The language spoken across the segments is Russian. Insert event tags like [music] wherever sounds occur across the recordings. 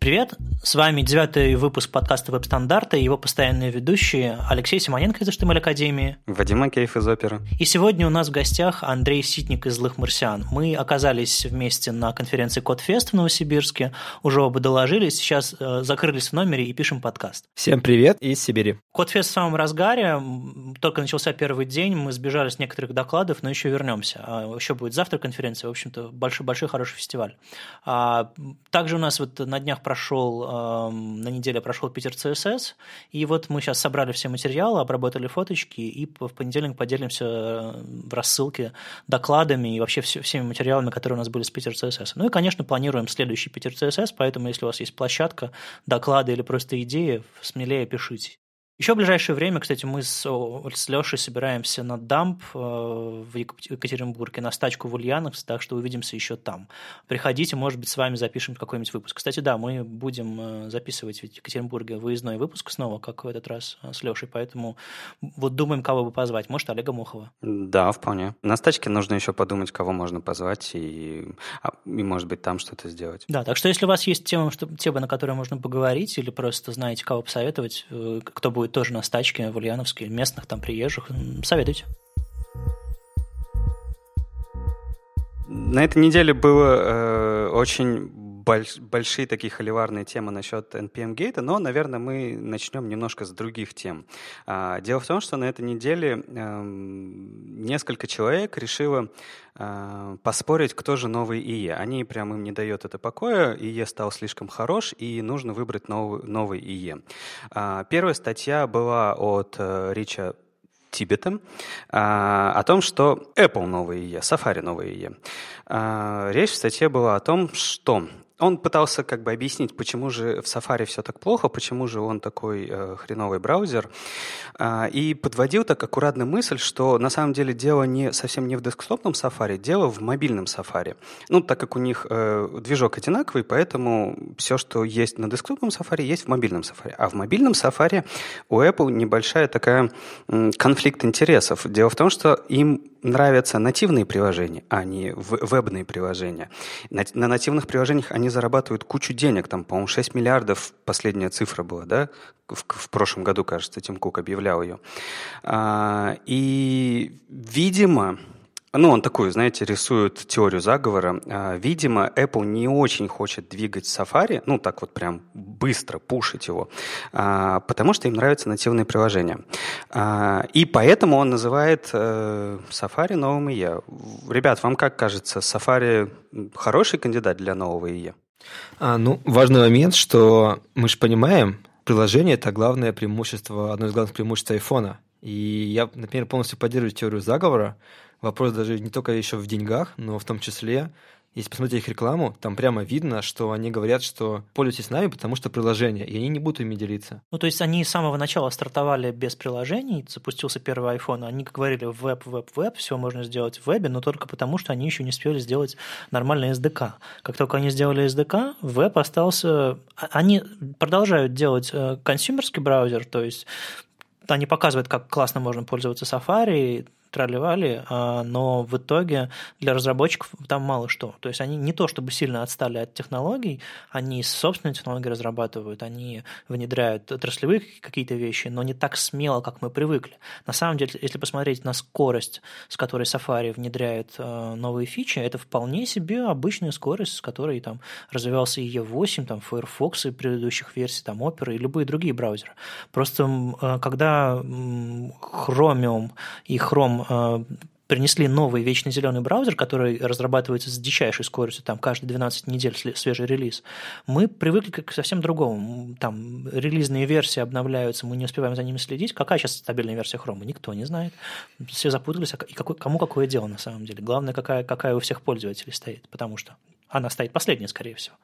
Привет, с вами девятый выпуск подкаста «Веб-стандарты» и его постоянные ведущие Алексей Симоненко из HTML Академии. Вадим Макеев из Оперы. И сегодня у нас в гостях Андрей Ситник из «Злых марсиан». Мы оказались вместе на конференции Кодфест в Новосибирске, уже оба доложились, сейчас э, закрылись в номере и пишем подкаст. Всем привет из Сибири. Кодфест в самом разгаре, только начался первый день, мы сбежали с некоторых докладов, но еще вернемся. А еще будет завтра конференция, в общем-то, большой-большой хороший фестиваль. А, также у нас вот на днях прошел, эм, на неделе прошел Питер ЦСС, и вот мы сейчас собрали все материалы, обработали фоточки, и в понедельник поделимся э, в рассылке докладами и вообще всеми материалами, которые у нас были с Питер ЦСС. Ну и, конечно, планируем следующий Питер ЦСС, поэтому если у вас есть площадка, доклады или просто идеи, смелее пишите. Еще в ближайшее время, кстати, мы с, с Лешей собираемся на дамп э, в Екатеринбурге, на стачку в Ульяновск, так что увидимся еще там. Приходите, может быть, с вами запишем какой-нибудь выпуск. Кстати, да, мы будем э, записывать в Екатеринбурге выездной выпуск снова, как в этот раз э, с Лешей, поэтому вот думаем, кого бы позвать. Может, Олега Мохова? Да, вполне. На стачке нужно еще подумать, кого можно позвать, и, а, и может быть, там что-то сделать. Да, так что если у вас есть темы, что, темы на которые можно поговорить, или просто знаете, кого посоветовать, кто будет будет тоже на стачке в Ульяновске, местных там приезжих. Советуйте. На этой неделе было э, очень больш, большие такие холиварные темы насчет NPM гейта, но, наверное, мы начнем немножко с других тем. А, дело в том, что на этой неделе э, несколько человек решило э, поспорить, кто же новый ИЕ. Они прям им не дают это покоя, ИЕ стал слишком хорош, и нужно выбрать новый, новый ИЕ. А, первая статья была от э, Рича Тибетом а, о том, что Apple новый ИЕ, Safari новый ИЕ. А, речь в статье была о том, что он пытался как бы объяснить, почему же в Safari все так плохо, почему же он такой э, хреновый браузер, э, и подводил так аккуратно мысль, что на самом деле дело не совсем не в десктопном Safari, дело в мобильном Safari. Ну, так как у них э, движок одинаковый, поэтому все, что есть на десктопном Safari, есть в мобильном Safari. А в мобильном Safari у Apple небольшая такая э, конфликт интересов. Дело в том, что им нравятся нативные приложения, а не вебные приложения. На, на нативных приложениях они зарабатывают кучу денег, там, по-моему, 6 миллиардов последняя цифра была, да, в, в прошлом году, кажется, Тим Кук объявлял ее. А, и, видимо, ну, он такую, знаете, рисует теорию заговора. А, видимо, Apple не очень хочет двигать Safari, ну, так вот прям быстро пушить его, а, потому что им нравятся нативные приложения. А, и поэтому он называет э, Safari новым IE. Ребят, вам как кажется, Safari хороший кандидат для нового IE? А, ну, важный момент, что мы же понимаем, приложение – это главное преимущество, одно из главных преимуществ айфона. И я, например, полностью поддерживаю теорию заговора, Вопрос даже не только еще в деньгах, но в том числе, если посмотреть их рекламу, там прямо видно, что они говорят, что пользуйтесь нами, потому что приложение, и они не будут ими делиться. Ну, то есть они с самого начала стартовали без приложений, запустился первый iPhone, они говорили веб, веб, веб, все можно сделать в вебе, но только потому, что они еще не успели сделать нормальный SDK. Как только они сделали SDK, веб остался... А, они продолжают делать э, консюмерский браузер, то есть они показывают, как классно можно пользоваться Safari, тролливали, а, но в итоге для разработчиков там мало что. То есть они не то чтобы сильно отстали от технологий, они собственные технологии разрабатывают, они внедряют отраслевые какие-то вещи, но не так смело, как мы привыкли. На самом деле, если посмотреть на скорость, с которой Safari внедряет а, новые фичи, это вполне себе обычная скорость, с которой там развивался и E8, там Firefox и предыдущих версий, там Opera и любые другие браузеры. Просто а, когда Chromium и Chrome Э, принесли новый вечно зеленый браузер, который разрабатывается с дичайшей скоростью, там каждые 12 недель свежий релиз, мы привыкли к совсем другому. Там релизные версии обновляются, мы не успеваем за ними следить. Какая сейчас стабильная версия Chrome? Никто не знает. Все запутались, а и какой, кому какое дело на самом деле. Главное, какая, какая у всех пользователей стоит, потому что она стоит последняя, скорее всего.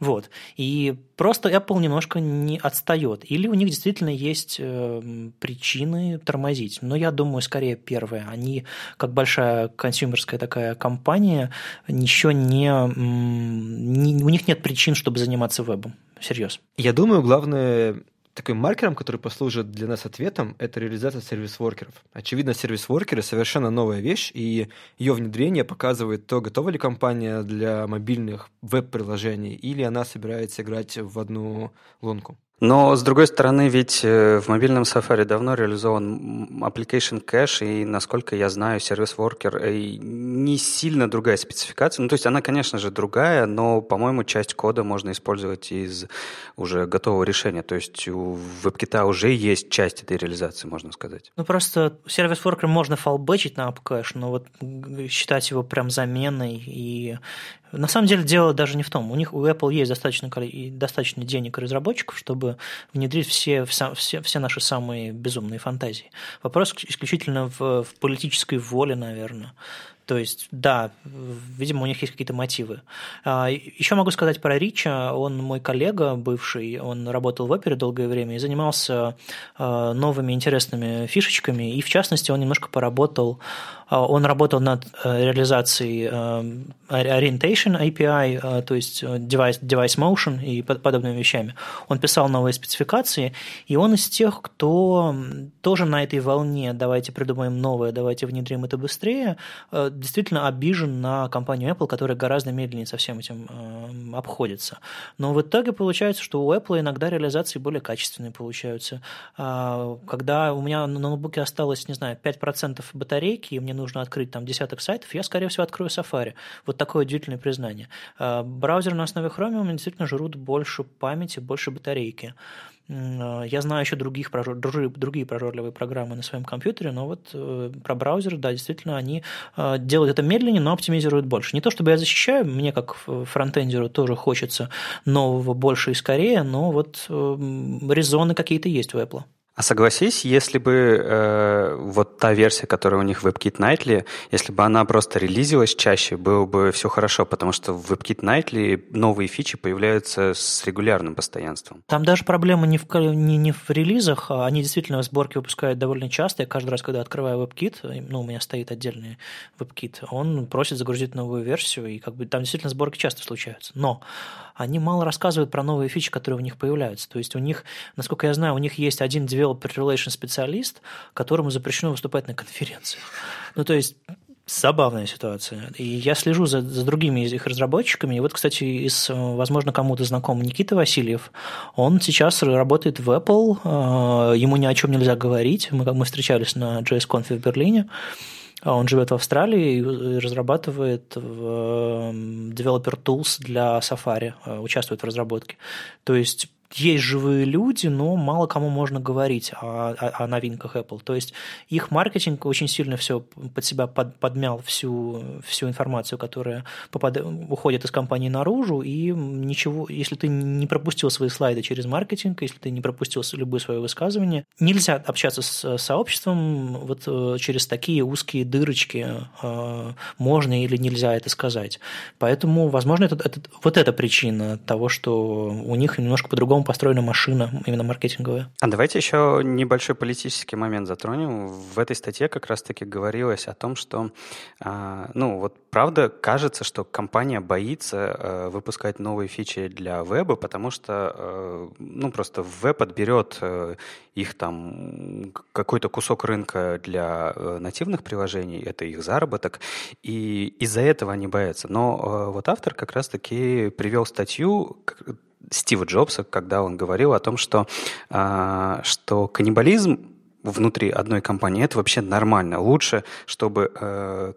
Вот. И просто Apple немножко не отстает. Или у них действительно есть э, причины тормозить. Но я думаю, скорее первое. Они, как большая консюмерская такая компания, еще не, не... У них нет причин, чтобы заниматься вебом. Серьезно. Я думаю, главное таким маркером, который послужит для нас ответом, это реализация сервис-воркеров. Очевидно, сервис-воркеры совершенно новая вещь, и ее внедрение показывает то, готова ли компания для мобильных веб-приложений, или она собирается играть в одну лунку. Но, с другой стороны, ведь э, в мобильном Safari давно реализован application cache, и, насколько я знаю, сервис Worker э, не сильно другая спецификация. Ну, то есть она, конечно же, другая, но, по-моему, часть кода можно использовать из уже готового решения. То есть у WebKit уже есть часть этой реализации, можно сказать. Ну, просто сервис Worker можно фалбэчить на AppCache, но вот считать его прям заменой и на самом деле дело даже не в том. У них у Apple есть достаточно, достаточно денег и разработчиков, чтобы внедрить все, все, все наши самые безумные фантазии. Вопрос исключительно в, в политической воле, наверное. То есть, да, видимо, у них есть какие-то мотивы. А, Еще могу сказать про Рича. Он мой коллега бывший, он работал в опере долгое время и занимался а, новыми интересными фишечками. И, в частности, он немножко поработал он работал над э, реализацией э, Orientation API, э, то есть device, device motion и подобными вещами. Он писал новые спецификации, и он из тех, кто тоже на этой волне «давайте придумаем новое, давайте внедрим это быстрее», действительно обижен на компанию Apple, которая гораздо медленнее со всем этим обходится. Но в итоге получается, что у Apple иногда реализации более качественные получаются. А, когда у меня на ноутбуке осталось, не знаю, 5% батарейки, и мне нужно открыть там десяток сайтов, я, скорее всего, открою Safari. Вот такое удивительное признание. А, браузеры на основе Chromium действительно жрут больше памяти, больше батарейки. А, я знаю еще других, другие прожорливые программы на своем компьютере, но вот э, про браузеры, да, действительно, они а, делают это медленнее, но оптимизируют больше. Не то чтобы я защищаю, мне как фронтендеру тоже хочется нового больше и скорее, но вот э, резоны какие-то есть у Apple. А согласись, если бы э, вот та версия, которая у них в WebKit Nightly, если бы она просто релизилась чаще, было бы все хорошо, потому что в WebKit Nightly новые фичи появляются с регулярным постоянством. Там даже проблема не в, не, не в релизах, а они действительно сборки выпускают довольно часто. Я каждый раз, когда открываю WebKit, ну, у меня стоит отдельный WebKit, он просит загрузить новую версию, и как бы там действительно сборки часто случаются. Но они мало рассказывают про новые фичи, которые у них появляются. То есть у них, насколько я знаю, у них есть один developer relation специалист, которому запрещено выступать на конференциях. Ну, то есть Забавная ситуация. И я слежу за, за другими из их разработчиками. И вот, кстати, из, возможно, кому-то знаком Никита Васильев. Он сейчас работает в Apple. Э, ему ни о чем нельзя говорить. Мы, мы встречались на JSConf в Берлине. А он живет в Австралии и разрабатывает в Developer Tools для Safari, э, участвует в разработке. То есть есть живые люди, но мало кому можно говорить о, о, о новинках Apple. То есть их маркетинг очень сильно все под себя под, подмял всю, всю информацию, которая попад... уходит из компании наружу, и ничего, если ты не пропустил свои слайды через маркетинг, если ты не пропустил любое свое высказывание, нельзя общаться с сообществом вот э, через такие узкие дырочки, э, можно или нельзя это сказать. Поэтому, возможно, это, это, вот эта причина того, что у них немножко по-другому по построена машина именно маркетинговая. А давайте еще небольшой политический момент затронем. В этой статье как раз-таки говорилось о том, что, а, ну вот правда кажется, что компания боится э, выпускать новые фичи для веба, потому что, э, ну просто веб отберет э, их там какой-то кусок рынка для нативных приложений, это их заработок, и из-за этого они боятся. Но вот автор как раз-таки привел статью, Стива Джобса, когда он говорил о том, что, а, что каннибализм внутри одной компании это вообще нормально. Лучше, чтобы э,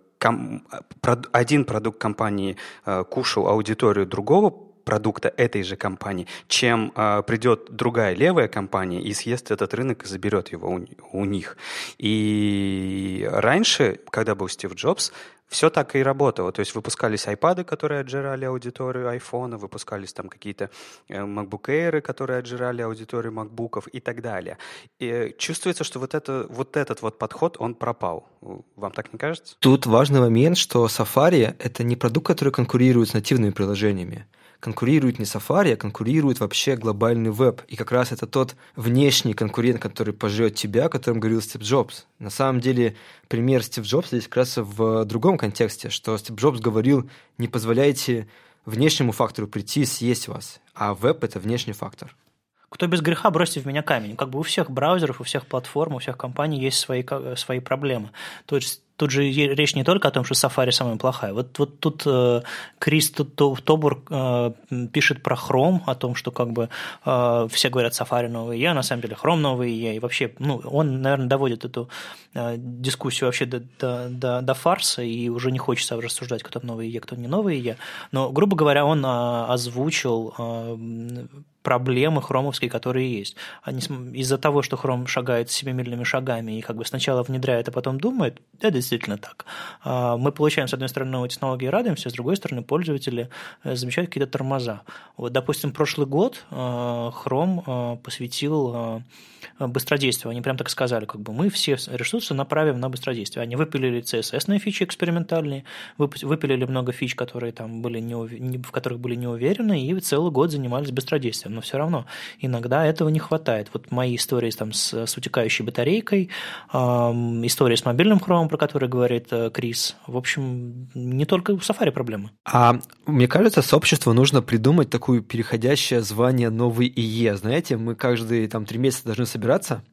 один продукт компании э, кушал аудиторию другого продукта этой же компании, чем э, придет другая левая компания и съест этот рынок и заберет его у, у них. И раньше, когда был Стив Джобс, все так и работало. То есть выпускались iPad, которые отжирали аудиторию iPhone, выпускались там какие-то э, MacBook Air, которые отжирали аудиторию MacBook и так далее. И чувствуется, что вот, это, вот этот вот подход, он пропал. Вам так не кажется? Тут важный момент, что Safari — это не продукт, который конкурирует с нативными приложениями конкурирует не Safari, а конкурирует вообще глобальный веб. И как раз это тот внешний конкурент, который пожрет тебя, о котором говорил Стив Джобс. На самом деле, пример Стив Джобс здесь как раз в другом контексте, что Стив Джобс говорил, не позволяйте внешнему фактору прийти и съесть вас, а веб – это внешний фактор. кто без греха бросьте в меня камень. Как бы у всех браузеров, у всех платформ, у всех компаний есть свои, свои проблемы. То есть тут же речь не только о том, что Safari самая плохая. Вот, вот тут э, Крис Тобур э, пишет про Chrome, о том, что как бы э, все говорят Safari новый а на самом деле Chrome новый E. И вообще, ну, он, наверное, доводит эту э, дискуссию вообще до, до, до, до фарса, и уже не хочется рассуждать, кто новый E, кто не новый E. Но, грубо говоря, он э, озвучил э, проблемы хромовские, которые есть. Они, из-за того, что хром шагает семимильными шагами и как бы сначала внедряет, а потом думает, это действительно так. А, мы получаем, с одной стороны, новые технологии и радуемся, с другой стороны, пользователи э, замечают какие-то тормоза. Вот, допустим, прошлый год э, э, посвятил быстродействию. Они прям так сказали, как бы мы все ресурсы направим на быстродействие. Они выпилили CSS фичи экспериментальные, выпилили много фич, которые там были не, в которых были не уверены, и целый год занимались быстродействием но все равно иногда этого не хватает. Вот мои истории там, с, с утекающей батарейкой, э, история с мобильным хромом, про который говорит э, Крис. В общем, не только в Safari проблемы. А мне кажется, сообществу нужно придумать такое переходящее звание новый ИЕ. Знаете, мы каждые там три месяца должны собираться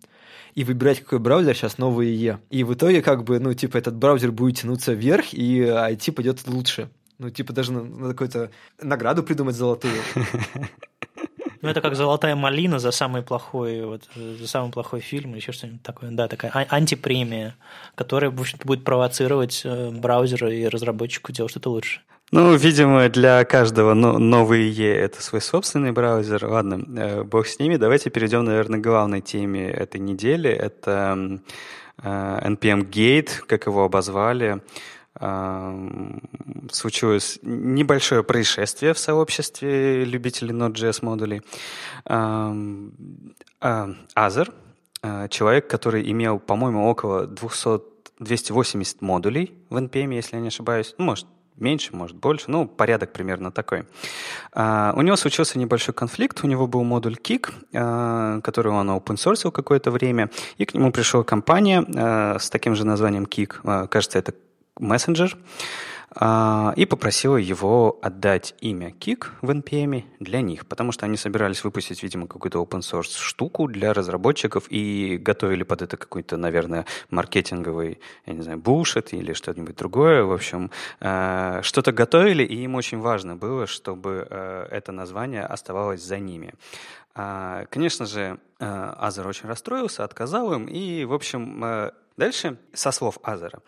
и выбирать, какой браузер сейчас новый ИЕ. И в итоге, как бы, ну, типа, этот браузер будет тянуться вверх, и IT пойдет лучше. Ну, типа, даже на, на какую-то награду придумать золотую. Ну, это как золотая малина за самый плохой, вот, за самый плохой фильм еще что-нибудь такое. Да, такая а, антипремия, которая, в общем будет провоцировать э, браузера и разработчику делать что-то лучше. Ну, видимо, для каждого новый E — это свой собственный браузер. Ладно, э, бог с ними. Давайте перейдем, наверное, к главной теме этой недели. Это э, NPM Gate, как его обозвали случилось небольшое происшествие в сообществе любителей Node.js модулей. Азер, а, человек, который имел, по-моему, около 200, 280 модулей в NPM, если я не ошибаюсь, ну, может, меньше, может больше, ну, порядок примерно такой. Uh, у него случился небольшой конфликт, у него был модуль Kik, uh, который он open source какое-то время, и к нему пришла компания uh, с таким же названием Kik, кажется, это мессенджер. а, и попросила его отдать имя Kik в NPM для них, потому что они собирались выпустить, видимо, какую-то open source штуку для разработчиков и готовили под это какой-то, наверное, маркетинговый, я не знаю, булшит или что-нибудь другое. В общем, а, что-то готовили, и им очень важно было, чтобы а, это название оставалось за ними. Конечно же, Азер очень расстроился, отказал им, и, в общем, Дальше, со слов Азера,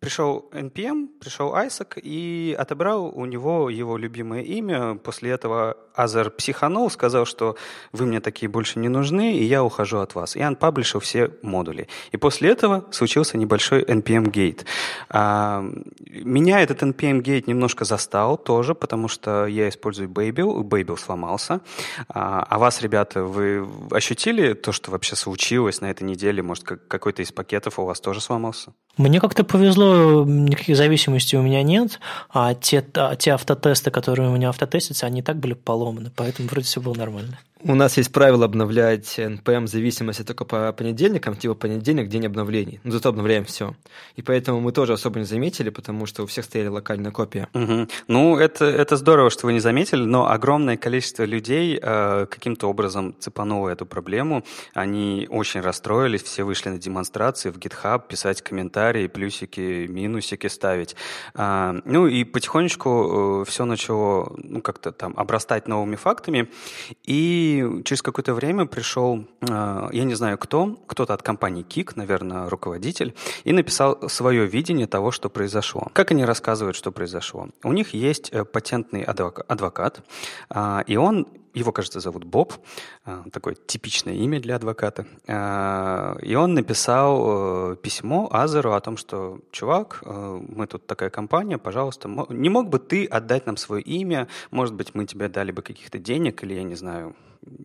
пришел NPM, пришел Айсак и отобрал у него его любимое имя. После этого Азер психанул, сказал, что вы мне такие больше не нужны, и я ухожу от вас. И анпаблишил все модули. И после этого случился небольшой NPM-гейт. А, меня этот NPM-гейт немножко застал тоже, потому что я использую Babel, Babel сломался. А, а вас, ребята, вы ощутили то, что вообще случилось на этой неделе? Может, какой-то из пакетов у вас тоже сломался? Мне как-то повезло, никаких зависимостей у меня нет, а те, а те автотесты, которые у меня автотестятся, они так были поломаны, поэтому вроде все было нормально. У нас есть правило обновлять NPM зависимости только по понедельникам, типа понедельник – день обновлений. Но зато обновляем все. И поэтому мы тоже особо не заметили, потому что у всех стояли локальная копия. Угу. Ну, это, это здорово, что вы не заметили, но огромное количество людей э, каким-то образом цепануло эту проблему. Они очень расстроились, все вышли на демонстрации в GitHub, писать комментарии, плюсики, минусики ставить. А, ну и потихонечку э, все начало ну, как-то там обрастать новыми фактами. И через какое-то время пришел, а, я не знаю кто, кто-то от компании Kik, наверное, руководитель, и написал свое видение того, что произошло. Как они рассказывают, что произошло? У них есть э, патентный адвокат, а, и он его, кажется, зовут Боб, а, такое типичное имя для адвоката. И он написал э, письмо Азеру о том, что, чувак, э, мы тут такая компания, пожалуйста, не мог бы ты отдать нам свое имя? Может быть, мы тебе дали бы каких-то денег или, я не знаю,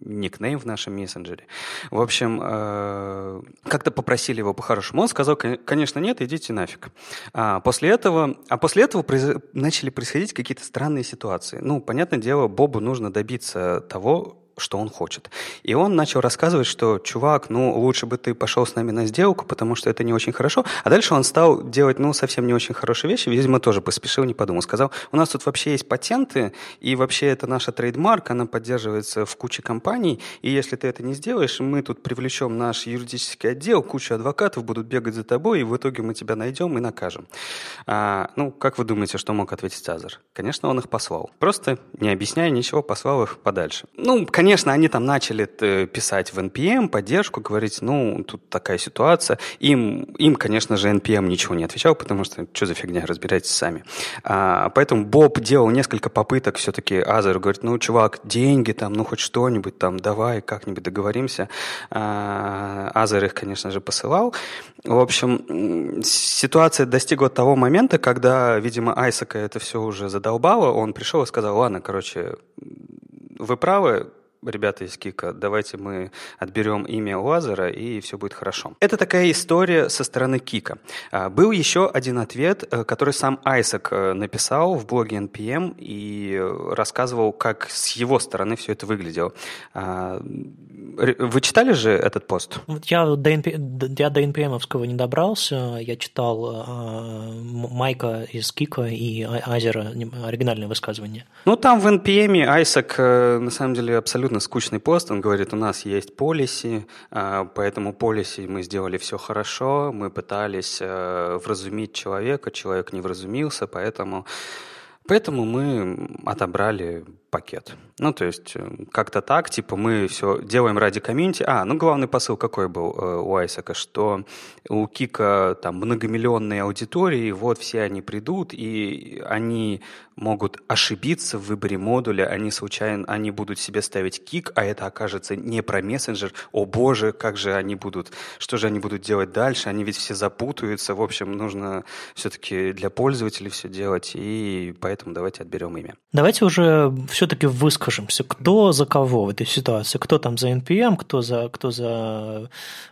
никнейм в нашем мессенджере. В общем, э, как-то попросили его по-хорошему. Он сказал, конечно, нет, идите нафиг. А после этого, а после этого начали происходить какие-то странные ситуации. Ну, понятное дело, Бобу нужно добиться того, что он хочет. И он начал рассказывать, что, чувак, ну, лучше бы ты пошел с нами на сделку, потому что это не очень хорошо. А дальше он стал делать, ну, совсем не очень хорошие вещи. Видимо, тоже поспешил, не подумал. Сказал, у нас тут вообще есть патенты, и вообще это наша трейдмарк, она поддерживается в куче компаний, и если ты это не сделаешь, мы тут привлечем наш юридический отдел, куча адвокатов будут бегать за тобой, и в итоге мы тебя найдем и накажем. А, ну, как вы думаете, что мог ответить Азер? Конечно, он их послал. Просто, не объясняя ничего, послал их подальше. Ну, конечно, они там начали э, писать в NPM поддержку, говорить, ну, тут такая ситуация. Им, им конечно же, NPM ничего не отвечал, потому что что за фигня, разбирайтесь сами. А, поэтому Боб делал несколько попыток все-таки Азеру, говорит, ну, чувак, деньги там, ну, хоть что-нибудь там, давай как-нибудь договоримся. А, Азер их, конечно же, посылал. В общем, ситуация достигла того момента, когда, видимо, Айсака это все уже задолбало, он пришел и сказал, ладно, короче, вы правы, ребята из Кика, давайте мы отберем имя Лазера, и все будет хорошо. Это такая история со стороны Кика. А, был еще один ответ, э, который сам Айсак э, написал в блоге NPM и рассказывал, как с его стороны все это выглядело. А, вы читали же этот пост? Я до, NP, я до NPM не добрался. Я читал э, Майка из Кика и Азера оригинальное высказывание. Ну, там в NPM Айсак, на самом деле, абсолютно абсолютно скучный пост. Он говорит, у нас есть полиси, а, по этому полиси мы сделали все хорошо, мы пытались э, вразумить человека, человек не вразумился, поэтому, поэтому мы отобрали пакет. Ну, то есть э, как-то так, типа мы все делаем ради комьюнити. А, ну главный посыл какой был э, у Айсака, что у Кика там многомиллионные аудитории, вот все они придут, и они могут ошибиться в выборе модуля, они случайно, они будут себе ставить кик, а это окажется не про мессенджер. О боже, как же они будут, что же они будут делать дальше? Они ведь все запутаются. В общем, нужно все-таки для пользователей все делать, и поэтому давайте отберем имя. Давайте уже все-таки выскажемся, кто за кого в этой ситуации. Кто там за NPM, кто за, кто за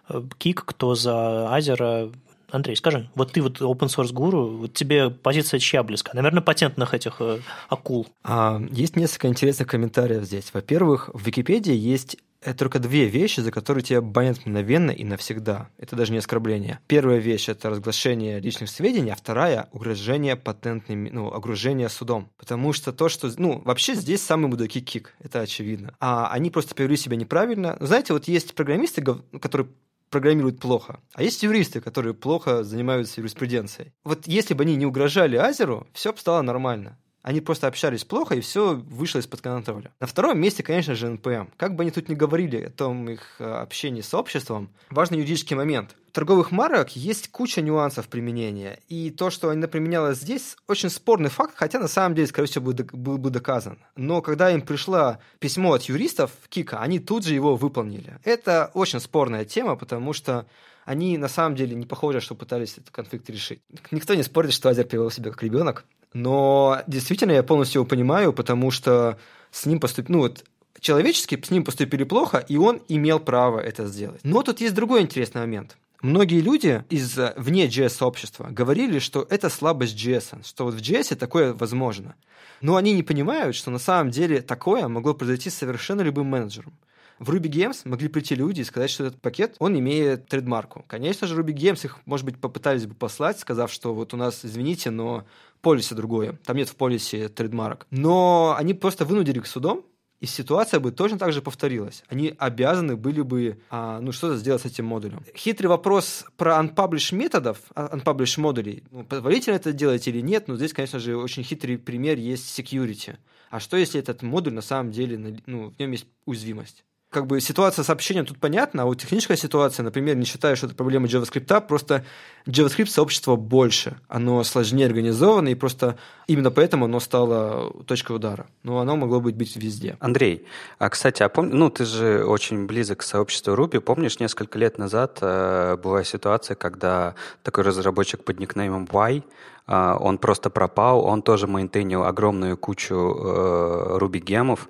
Kik, э, кто за Азера. Андрей, скажи, вот ты вот open source гуру, вот тебе позиция чья близка? Наверное, патентных этих э, акул. А, есть несколько интересных комментариев здесь. Во-первых, в Википедии есть это только две вещи, за которые тебя банят мгновенно и навсегда. Это даже не оскорбление. Первая вещь – это разглашение личных сведений, а вторая – угрожение патентными, ну, огружение судом. Потому что то, что... Ну, вообще здесь самый мудаки кик, это очевидно. А они просто повели себя неправильно. Знаете, вот есть программисты, которые программируют плохо, а есть юристы, которые плохо занимаются юриспруденцией. Вот если бы они не угрожали Азеру, все бы стало нормально. Они просто общались плохо, и все вышло из-под контроля. На втором месте, конечно же, НПМ. Как бы они тут ни говорили о том их э, общении с обществом, важный юридический момент. В торговых марок есть куча нюансов применения, и то, что она применялась здесь, очень спорный факт, хотя на самом деле, скорее всего, был бы доказан. Но когда им пришло письмо от юристов Кика, они тут же его выполнили. Это очень спорная тема, потому что они на самом деле не похожи, что пытались этот конфликт решить. Никто не спорит, что Азер привел себя как ребенок, но действительно я полностью его понимаю, потому что с ним поступили, ну вот человечески с ним поступили плохо, и он имел право это сделать. Но тут есть другой интересный момент. Многие люди из вне JS-сообщества говорили, что это слабость JS, что вот в JS такое возможно. Но они не понимают, что на самом деле такое могло произойти с совершенно любым менеджером. В Ruby Games могли прийти люди и сказать, что этот пакет, он имеет трейдмарку. Конечно же, Ruby Games их, может быть, попытались бы послать, сказав, что вот у нас, извините, но полисе другое. Там нет в полисе трейдмарок. Но они просто вынудили к судом, и ситуация бы точно так же повторилась. Они обязаны были бы а, ну, что-то сделать с этим модулем. Хитрый вопрос про unpublish методов, а, unpublish модулей. Ну, позволительно это делать или нет? Но здесь, конечно же, очень хитрый пример есть security. А что, если этот модуль на самом деле, ну, в нем есть уязвимость? Как бы ситуация с общением тут понятна, а вот техническая ситуация, например, не считаю, что это проблема JavaScript, просто JavaScript сообщество больше, оно сложнее организовано, и просто именно поэтому оно стало точкой удара. Но оно могло быть быть везде. Андрей, а кстати, а пом... ну ты же очень близок к сообществу Ruby. Помнишь, несколько лет назад э, была ситуация, когда такой разработчик под никнеймом Y он просто пропал, он тоже мейнтейнил огромную кучу э, Ruby гемов,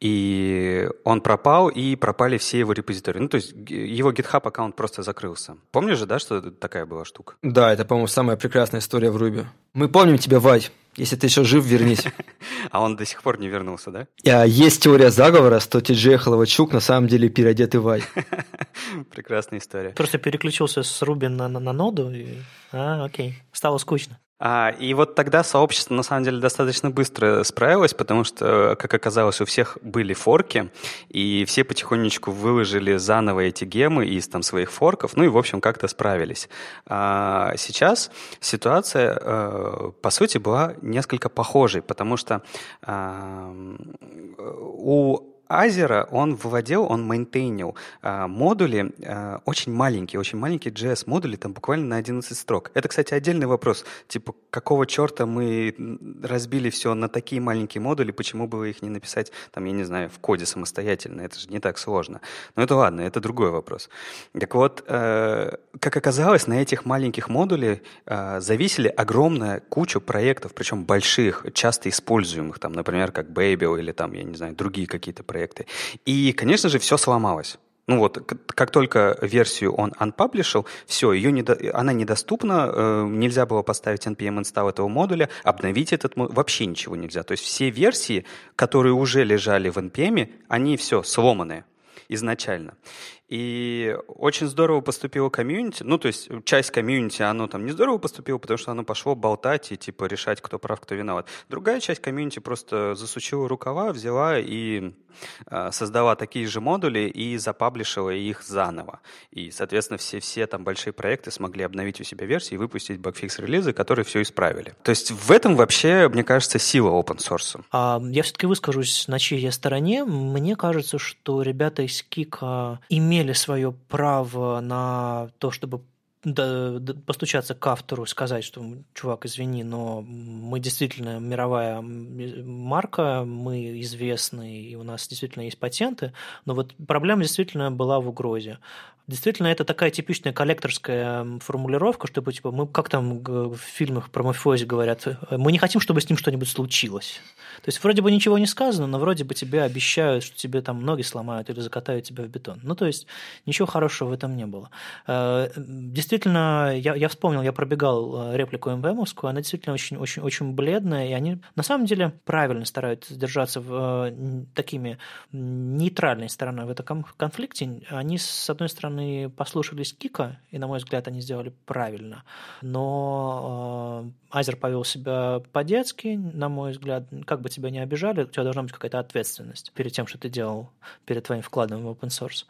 и он пропал, и пропали все его репозитории. Ну, то есть его GitHub аккаунт просто закрылся. Помнишь же, да, что такая была штука? Да, это, по-моему, самая прекрасная история в Ruby. Мы помним тебя, Вадь. Если ты еще жив, вернись. [laughs] А он до сих пор не вернулся, да? А, есть теория заговора, что Ти-Джей Холовачук на самом деле переодетый Вай. [laughs] Прекрасная история. Просто переключился с Руби на, на, на ноду, и... а, окей, стало скучно. А, и вот тогда сообщество на самом деле достаточно быстро справилось, потому что, как оказалось, у всех были форки, и все потихонечку выложили заново эти гемы из там своих форков, ну и, в общем, как-то справились. А сейчас ситуация, э, по сути, была несколько похожей, потому что у Азера он выводил, он мейнтейнил э, модули э, очень маленькие, очень маленькие JS-модули, там буквально на 11 строк. Это, кстати, отдельный вопрос. Типа, какого черта мы разбили все на такие маленькие модули, почему бы их не написать, там, я не знаю, в коде самостоятельно? Это же не так сложно. Но это ладно, это другой вопрос. Так вот, э, как оказалось, на этих маленьких модулях э, зависели огромная куча проектов, причем больших, часто используемых, там, например, как Babel или там, я не знаю, другие какие-то проекты проекты. И, конечно же, все сломалось. Ну вот, как только версию он unpublishил, все, ее недо, она недоступна, э, нельзя было поставить npm install этого модуля, обновить этот модуль, вообще ничего нельзя. То есть все версии, которые уже лежали в npm, они все сломанные изначально. И очень здорово поступило комьюнити. Ну, то есть часть комьюнити, оно там не здорово поступило, потому что оно пошло болтать и типа решать, кто прав, кто виноват. Другая часть комьюнити просто засучила рукава, взяла и э, создала такие же модули и запаблишила их заново. И, соответственно, все, все там большие проекты смогли обновить у себя версии и выпустить багфикс-релизы, которые все исправили. То есть в этом вообще, мне кажется, сила open source. А, я все-таки выскажусь на чьей стороне. Мне кажется, что ребята из Кика имели имели свое право на то, чтобы постучаться к автору, сказать, что, чувак, извини, но мы действительно мировая марка, мы известны, и у нас действительно есть патенты, но вот проблема действительно была в угрозе. Действительно, это такая типичная коллекторская формулировка, чтобы, типа, мы, как там в фильмах про мафиози говорят, мы не хотим, чтобы с ним что-нибудь случилось. То есть вроде бы ничего не сказано, но вроде бы тебе обещают, что тебе там ноги сломают или закатают тебя в бетон. Ну, то есть ничего хорошего в этом не было. Э, действительно, я, я вспомнил, я пробегал э, реплику МВМовскую, она действительно очень, очень, очень бледная, и они на самом деле правильно стараются держаться в э, такими нейтральной стороной в этом конфликте. Они, с одной стороны, послушались Кика, и, на мой взгляд, они сделали правильно, но Азер повел себя по-детски, на мой взгляд, как бы тебя не обижали, у тебя должна быть какая-то ответственность перед тем, что ты делал, перед твоим вкладом в open source.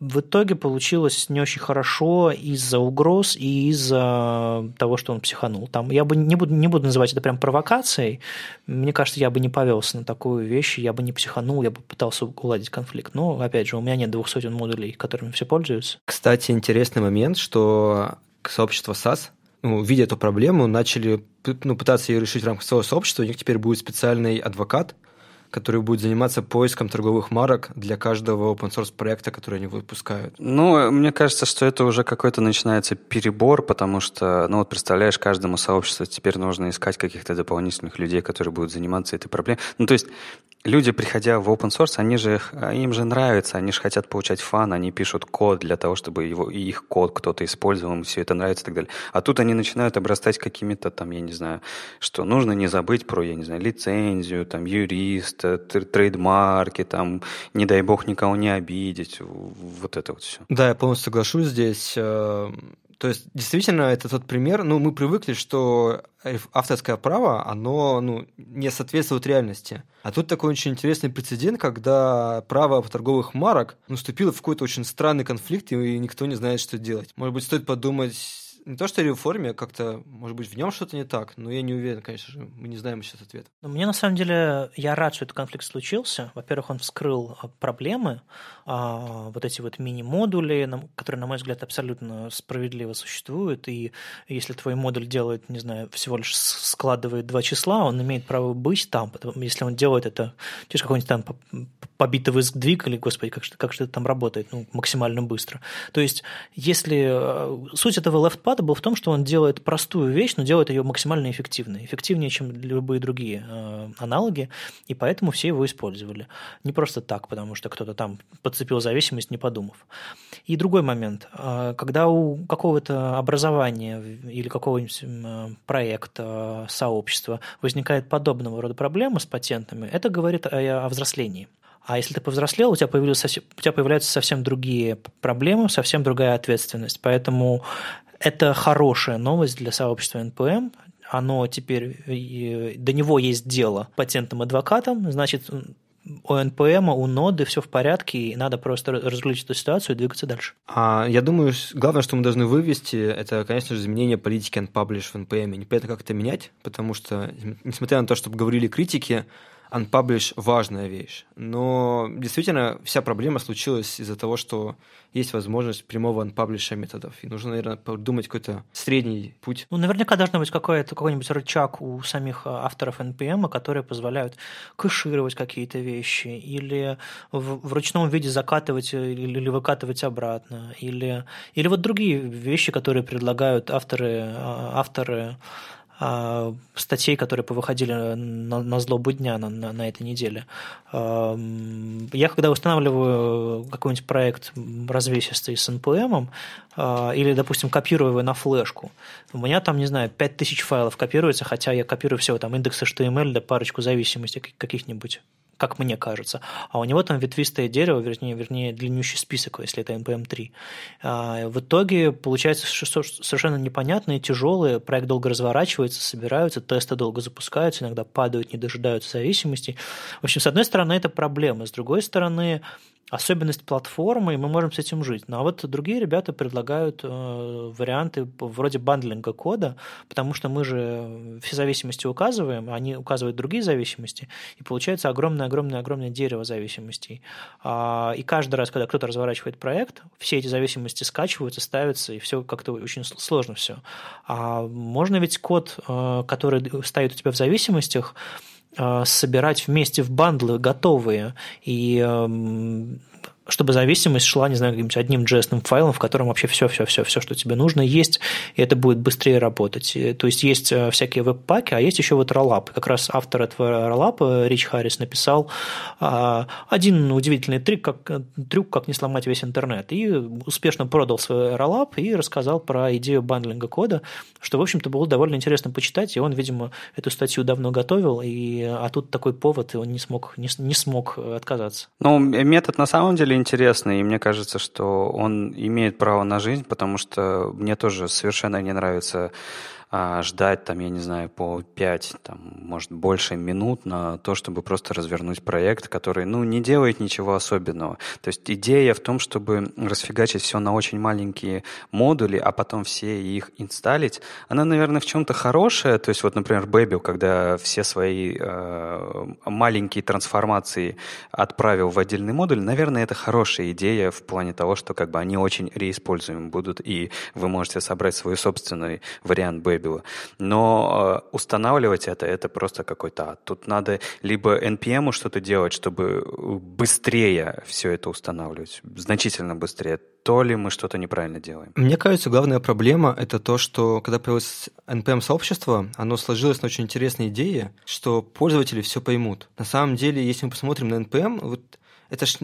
В итоге получилось не очень хорошо из-за угроз и из-за того, что он психанул. Там, я бы не буду, не буду называть это прям провокацией. Мне кажется, я бы не повелся на такую вещь, я бы не психанул, я бы пытался уладить конфликт. Но, опять же, у меня нет двух сотен модулей, которыми все пользуются. Кстати, интересный момент, что сообщество SAS ну, видя эту проблему, начали ну, пытаться ее решить в рамках своего сообщества. У них теперь будет специальный адвокат, который будет заниматься поиском торговых марок для каждого open source проекта, который они выпускают. Ну, мне кажется, что это уже какой-то начинается перебор, потому что, ну вот представляешь, каждому сообществу теперь нужно искать каких-то дополнительных людей, которые будут заниматься этой проблемой. Ну, то есть люди, приходя в open source, они же, им же нравится, они же хотят получать фан, они пишут код для того, чтобы его, их код кто-то использовал, им все это нравится и так далее. А тут они начинают обрастать какими-то там, я не знаю, что нужно не забыть про, я не знаю, лицензию, там, юрист, трейдмарки, там, не дай бог никого не обидеть, вот это вот все. Да, я полностью соглашусь здесь. Э, то есть, действительно, это тот пример, ну, мы привыкли, что авторское право, оно ну, не соответствует реальности. А тут такой очень интересный прецедент, когда право торговых марок наступило в какой-то очень странный конфликт, и никто не знает, что делать. Может быть, стоит подумать не то, что реформе, как-то, может быть, в нем что-то не так, но я не уверен, конечно же, мы не знаем сейчас ответа. Но мне, на самом деле, я рад, что этот конфликт случился. Во-первых, он вскрыл а, проблемы, а, вот эти вот мини-модули, которые, на мой взгляд, абсолютно справедливо существуют, и если твой модуль делает, не знаю, всего лишь складывает два числа, он имеет право быть там, если он делает это через какой-нибудь там побитый сдвиг, или, господи, как, как же это там работает, ну, максимально быстро. То есть, если... Суть этого left доклада был в том, что он делает простую вещь, но делает ее максимально эффективной. Эффективнее, чем любые другие э, аналоги, и поэтому все его использовали. Не просто так, потому что кто-то там подцепил зависимость, не подумав. И другой момент. Э, когда у какого-то образования или какого-нибудь э, проекта, сообщества возникает подобного рода проблема с патентами, это говорит о, о взрослении. А если ты повзрослел, у тебя, появились, у тебя появляются совсем другие проблемы, совсем другая ответственность. Поэтому это хорошая новость для сообщества НПМ. Оно теперь, до него есть дело патентным адвокатам, значит, у НПМ, у ноды все в порядке, и надо просто разглядеть эту ситуацию и двигаться дальше. А, я думаю, главное, что мы должны вывести, это, конечно же, изменение политики Unpublish в NPM. Непонятно, как это менять, потому что, несмотря на то, что говорили критики, unpublish – важная вещь. Но действительно вся проблема случилась из-за того, что есть возможность прямого unpublish методов. И нужно, наверное, придумать какой-то средний путь. Ну, наверняка должен быть какой-то какой-нибудь рычаг у самих а, авторов NPM, которые позволяют кэшировать какие-то вещи или в, в ручном виде закатывать или, или выкатывать обратно, или, или вот другие вещи, которые предлагают авторы, а, авторы статей, которые повыходили на, на злобу дня на, на, на этой неделе. Я когда устанавливаю какой-нибудь проект развесистый с NPM, а, или, допустим, копирую его на флешку, у меня там, не знаю, 5000 файлов копируется, хотя я копирую всего там индекс HTML да парочку зависимостей каких-нибудь как мне кажется. А у него там ветвистое дерево, вернее, вернее длиннющий список, если это NPM3. А, в итоге получается совершенно непонятные, тяжелые, проект долго разворачивается, собираются, тесты долго запускаются, иногда падают, не дожидаются зависимостей. В общем, с одной стороны, это проблема, с другой стороны, особенность платформы, и мы можем с этим жить. Ну а вот другие ребята предлагают э, варианты вроде бандлинга кода, потому что мы же все зависимости указываем, а они указывают другие зависимости, и получается огромное-огромное-огромное дерево зависимостей. А, и каждый раз, когда кто-то разворачивает проект, все эти зависимости скачиваются, ставятся, и все как-то очень сложно все. А можно ведь код, э, который стоит у тебя в зависимостях, собирать вместе в бандлы готовые. И эм, чтобы зависимость шла, не знаю, каким-нибудь одним JS файлом, в котором вообще все, все, что тебе нужно, есть, и это будет быстрее работать. То есть есть э, всякие веб-паки, а есть еще вот роллап. Как раз автор этого роллапа, Рич Харрис, написал а, один удивительный трик, как, трюк, как не сломать весь интернет. И успешно продал свой роллап и рассказал про идею бандлинга кода, что, в общем-то, было довольно интересно почитать, и он, видимо, эту статью давно готовил, и, а тут такой повод, и он не смог, не, не смог отказаться. Ну, метод на самом деле интересный, и мне кажется, что он имеет право на жизнь, потому что мне тоже совершенно не нравится а, ждать, там, я не знаю, по 5, там, может, больше минут на то, чтобы просто развернуть проект, который, ну, не делает ничего особенного. То есть идея в том, чтобы расфигачить все на очень маленькие модули, а потом все их инсталлить, она, наверное, в чем-то хорошая. То есть вот, например, Baby, когда все свои э, маленькие трансформации отправил в отдельный модуль, наверное, это хорошая идея в плане того, что как бы они очень реиспользуемы будут, и вы можете собрать свой собственный вариант Baby выбило. Но э, устанавливать это, это просто какой-то ад. Тут надо либо NPM что-то делать, чтобы быстрее все это устанавливать, значительно быстрее, то ли мы что-то неправильно делаем. Мне кажется, главная проблема – это то, что когда появилось NPM-сообщество, оно сложилось на очень интересной идее, что пользователи все поймут. На самом деле, если мы посмотрим на NPM, вот это ж,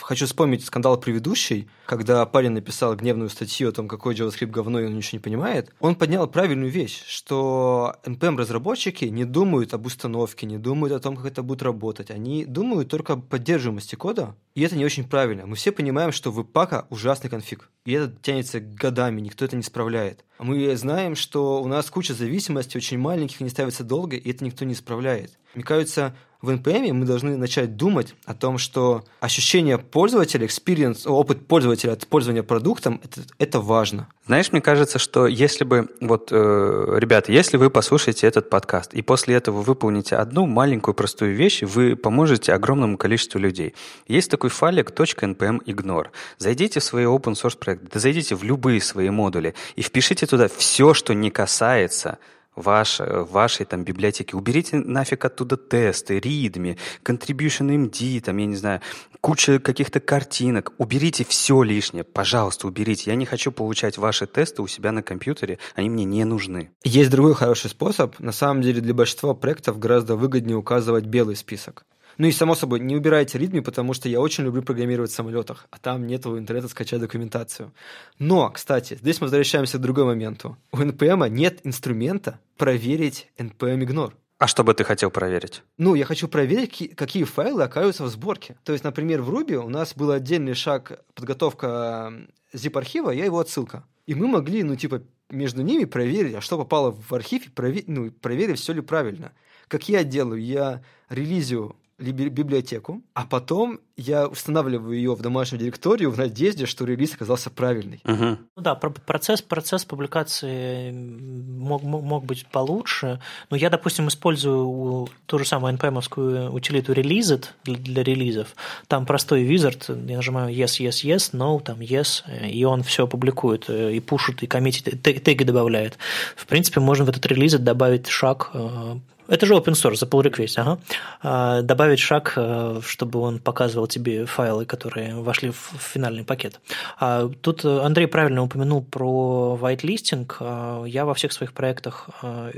хочу вспомнить скандал предыдущий, когда парень написал гневную статью о том, какой JavaScript говно, и он ничего не понимает. Он поднял правильную вещь, что NPM-разработчики не думают об установке, не думают о том, как это будет работать. Они думают только об поддерживаемости кода, и это не очень правильно. Мы все понимаем, что в пака ужасный конфиг, и это тянется годами, никто это не справляет. Мы знаем, что у нас куча зависимостей, очень маленьких, они ставятся долго, и это никто не исправляет. Мне кажется, в NPM мы должны начать думать о том, что ощущение пользователя, experience, опыт пользователя от пользования продуктом, это, это важно. Знаешь, мне кажется, что если бы, вот, э, ребята, если вы послушаете этот подкаст и после этого выполните одну маленькую простую вещь, вы поможете огромному количеству людей. Есть такой файлик .npm ignore. Зайдите в свои open source проекты, да зайдите в любые свои модули и впишите туда все, что не касается ваш, вашей там библиотеки. Уберите нафиг оттуда тесты, ридми, contribution MD, там, я не знаю, куча каких-то картинок. Уберите все лишнее, пожалуйста, уберите. Я не хочу получать ваши тесты у себя на компьютере, они мне не нужны. Есть другой хороший способ. На самом деле для большинства проектов гораздо выгоднее указывать белый список. Ну и, само собой, не убирайте ритми, потому что я очень люблю программировать в самолетах, а там нет интернета скачать документацию. Но, кстати, здесь мы возвращаемся к другому моменту. У NPM нет инструмента проверить NPM ignore. А что бы ты хотел проверить? Ну, я хочу проверить, какие файлы оказываются в сборке. То есть, например, в Ruby у нас был отдельный шаг подготовка zip-архива, я его отсылка. И мы могли, ну, типа, между ними проверить, а что попало в архив, провер... ну, проверить, все ли правильно. Как я делаю? Я релизю библиотеку, а потом я устанавливаю ее в домашнюю директорию в надежде, что релиз оказался правильный. Угу. Ну да, процесс, процесс публикации мог, мог быть получше, но я, допустим, использую ту же самую npm утилиту released для, для релизов. Там простой визард, я нажимаю yes, yes, yes, no, там yes, и он все публикует, и пушит, и коммитит, теги добавляет. В принципе, можно в этот релиз добавить шаг э, это же open source, за pull request, ага. А, добавить шаг, э, чтобы он показывал тебе файлы, которые вошли в финальный пакет. А тут Андрей правильно упомянул про whitelisting. А, я во всех своих проектах э,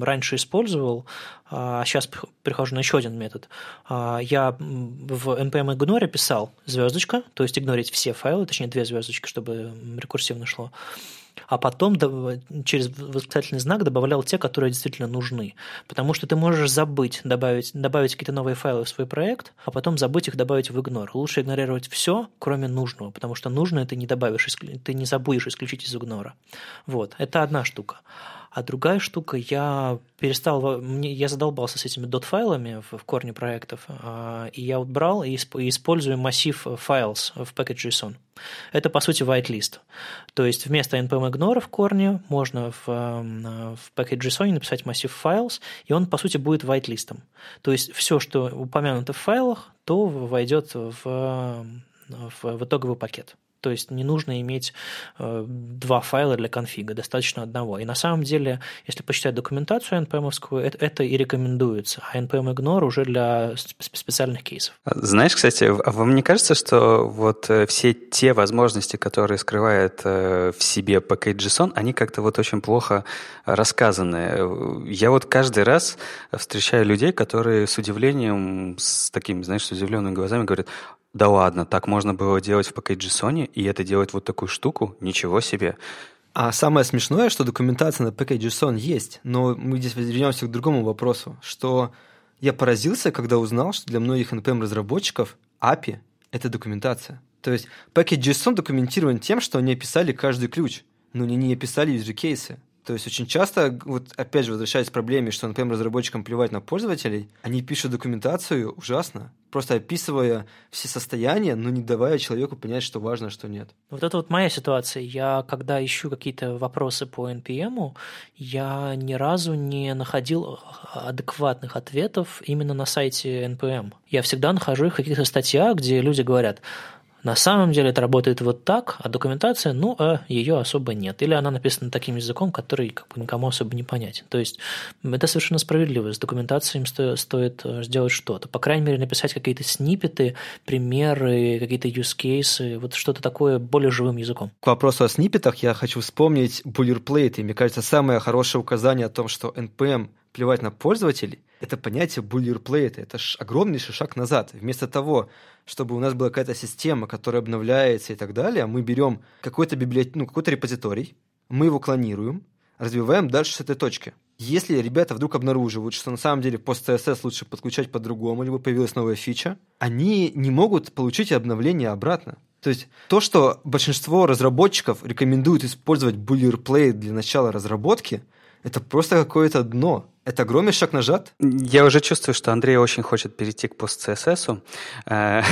раньше использовал, а сейчас прихожу на еще один метод. Я в npm ignore писал звездочка, то есть игнорить все файлы, точнее две звездочки, чтобы рекурсивно шло а потом через восклицательный знак добавлял те, которые действительно нужны. Потому что ты можешь забыть добавить, добавить какие-то новые файлы в свой проект, а потом забыть их добавить в игнор. Лучше игнорировать все, кроме нужного, потому что нужное ты не добавишь, ты не забудешь исключить из игнора. Вот, это одна штука. А другая штука, я перестал, я задолбался с этими dot-файлами в, корне проектов, а, и я вот брал и использую массив files в package.json. Это, по сути, whitelist. То есть вместо npm ignore в корне можно в, в package.json написать массив files, и он, по сути, будет whitelist. То есть все, что упомянуто в файлах, то войдет в, в, в итоговый пакет. То есть не нужно иметь э, два файла для конфига, достаточно одного. И на самом деле, если посчитать документацию npm это, это и рекомендуется, а npm ignore уже для специальных кейсов. Знаешь, кстати, а вам не кажется, что вот э, все те возможности, которые скрывает э, в себе package.json, они как-то вот очень плохо рассказаны? Я вот каждый раз встречаю людей, которые с удивлением, с такими, знаешь, с удивленными глазами говорят, да ладно, так можно было делать в Package.json, и это делать вот такую штуку? Ничего себе. А самое смешное, что документация на Package.json есть, но мы здесь вернемся к другому вопросу, что я поразился, когда узнал, что для многих NPM-разработчиков API — это документация. То есть Package.json документирован тем, что они описали каждый ключ, но они не описали юзер-кейсы. То есть очень часто, вот опять же возвращаясь к проблеме, что, например, разработчикам плевать на пользователей, они пишут документацию ужасно, просто описывая все состояния, но не давая человеку понять, что важно, что нет. Вот это вот моя ситуация. Я, когда ищу какие-то вопросы по NPM, я ни разу не находил адекватных ответов именно на сайте NPM. Я всегда нахожу их в каких-то статьях, где люди говорят, на самом деле это работает вот так, а документация, ну, а ее особо нет. Или она написана таким языком, который как бы никому особо не понятен. То есть это совершенно справедливо. С документацией им стоит э, сделать что-то. По крайней мере, написать какие-то снипеты, примеры, какие-то use cases, вот что-то такое более живым языком. К вопросу о снипетах я хочу вспомнить boilerplate. И мне кажется, самое хорошее указание о том, что NPM плевать на пользователей, это понятие boilerplate. Это огромнейший шаг назад. Вместо того, чтобы у нас была какая-то система, которая обновляется и так далее, мы берем какой-то библиотек, ну, какой-то репозиторий, мы его клонируем, развиваем дальше с этой точки. Если ребята вдруг обнаруживают, что на самом деле пост CSS лучше подключать по-другому, либо появилась новая фича, они не могут получить обновление обратно. То есть то, что большинство разработчиков рекомендуют использовать boilerplate для начала разработки, это просто какое-то дно. Это огромный шаг назад. Я уже чувствую, что Андрей очень хочет перейти к пост-CSS. [laughs] Э,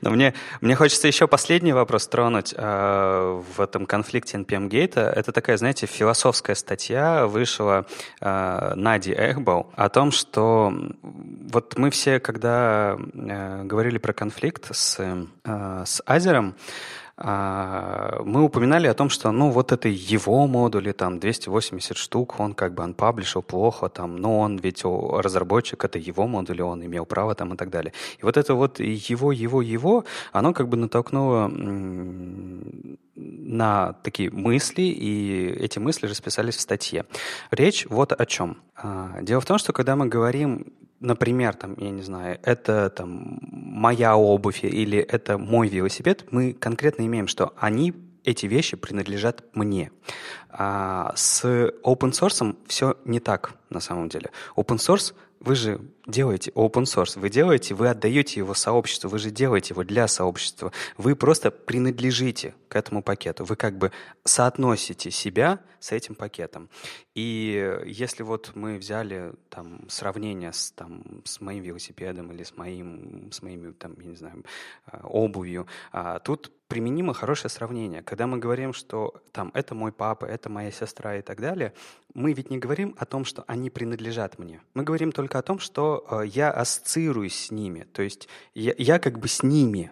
но мне, мне хочется еще последний вопрос тронуть э, в этом конфликте NPM Gate. Это такая, знаете, философская статья вышла э, Нади Эхбал о том, что вот мы все, когда говорили про конфликт с, с Азером, мы упоминали о том, что, ну, вот это его модули, там, 280 штук, он как бы анпаблишил плохо, там, но он ведь разработчик, это его модули, он имел право там и так далее. И вот это вот его, его, его, оно как бы натолкнуло на такие мысли, и эти мысли расписались в статье. Речь вот о чем. А, дело в том, что когда мы говорим например, там, я не знаю, это там моя обувь или это мой велосипед, мы конкретно имеем, что они эти вещи принадлежат мне. А с open source все не так на самом деле. Open source вы же делаете open source, вы делаете, вы отдаете его сообществу, вы же делаете его для сообщества. Вы просто принадлежите к этому пакету. Вы как бы соотносите себя с этим пакетом. И если вот мы взяли там сравнение с, там, с моим велосипедом или с, моим, с моими, там, я не знаю, а, обувью, а, тут применимо хорошее сравнение. Когда мы говорим, что там это мой папа, это моя сестра и так далее, мы ведь не говорим о том, что они принадлежат мне. Мы говорим только о том, что э, я ассоциируюсь с ними, то есть я, я как бы с ними.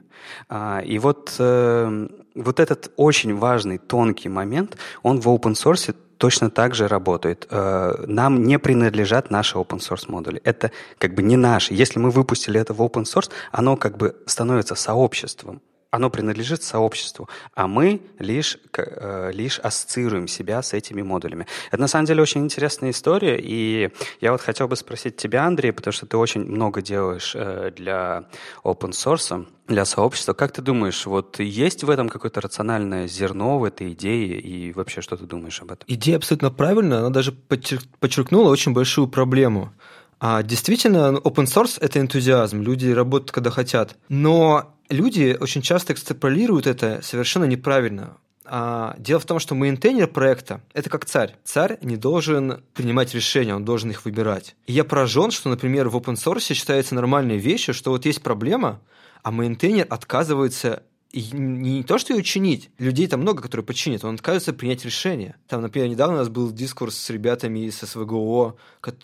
А, и вот, э, вот этот очень важный, тонкий момент, он в open source точно так же работает. Э, нам не принадлежат наши open source модули. Это как бы не наши. Если мы выпустили это в open source, оно как бы становится сообществом оно принадлежит сообществу, а мы лишь, э, лишь ассоциируем себя с этими модулями. Это на самом деле очень интересная история, и я вот хотел бы спросить тебя, Андрей, потому что ты очень много делаешь э, для open source, для сообщества. Как ты думаешь, вот есть в этом какое-то рациональное зерно в этой идее, и вообще что ты думаешь об этом? Идея абсолютно правильная, она даже подчеркнула очень большую проблему. А действительно, open source – это энтузиазм, люди работают, когда хотят. Но люди очень часто экстраполируют это совершенно неправильно. А дело в том, что мейнтейнер проекта – это как царь. Царь не должен принимать решения, он должен их выбирать. И я поражен, что, например, в open source считается нормальной вещью, что вот есть проблема, а мейнтейнер отказывается и не то, что ее чинить, людей там много, которые починят, он отказывается принять решение. Там, например, недавно у нас был дискурс с ребятами из SVGO,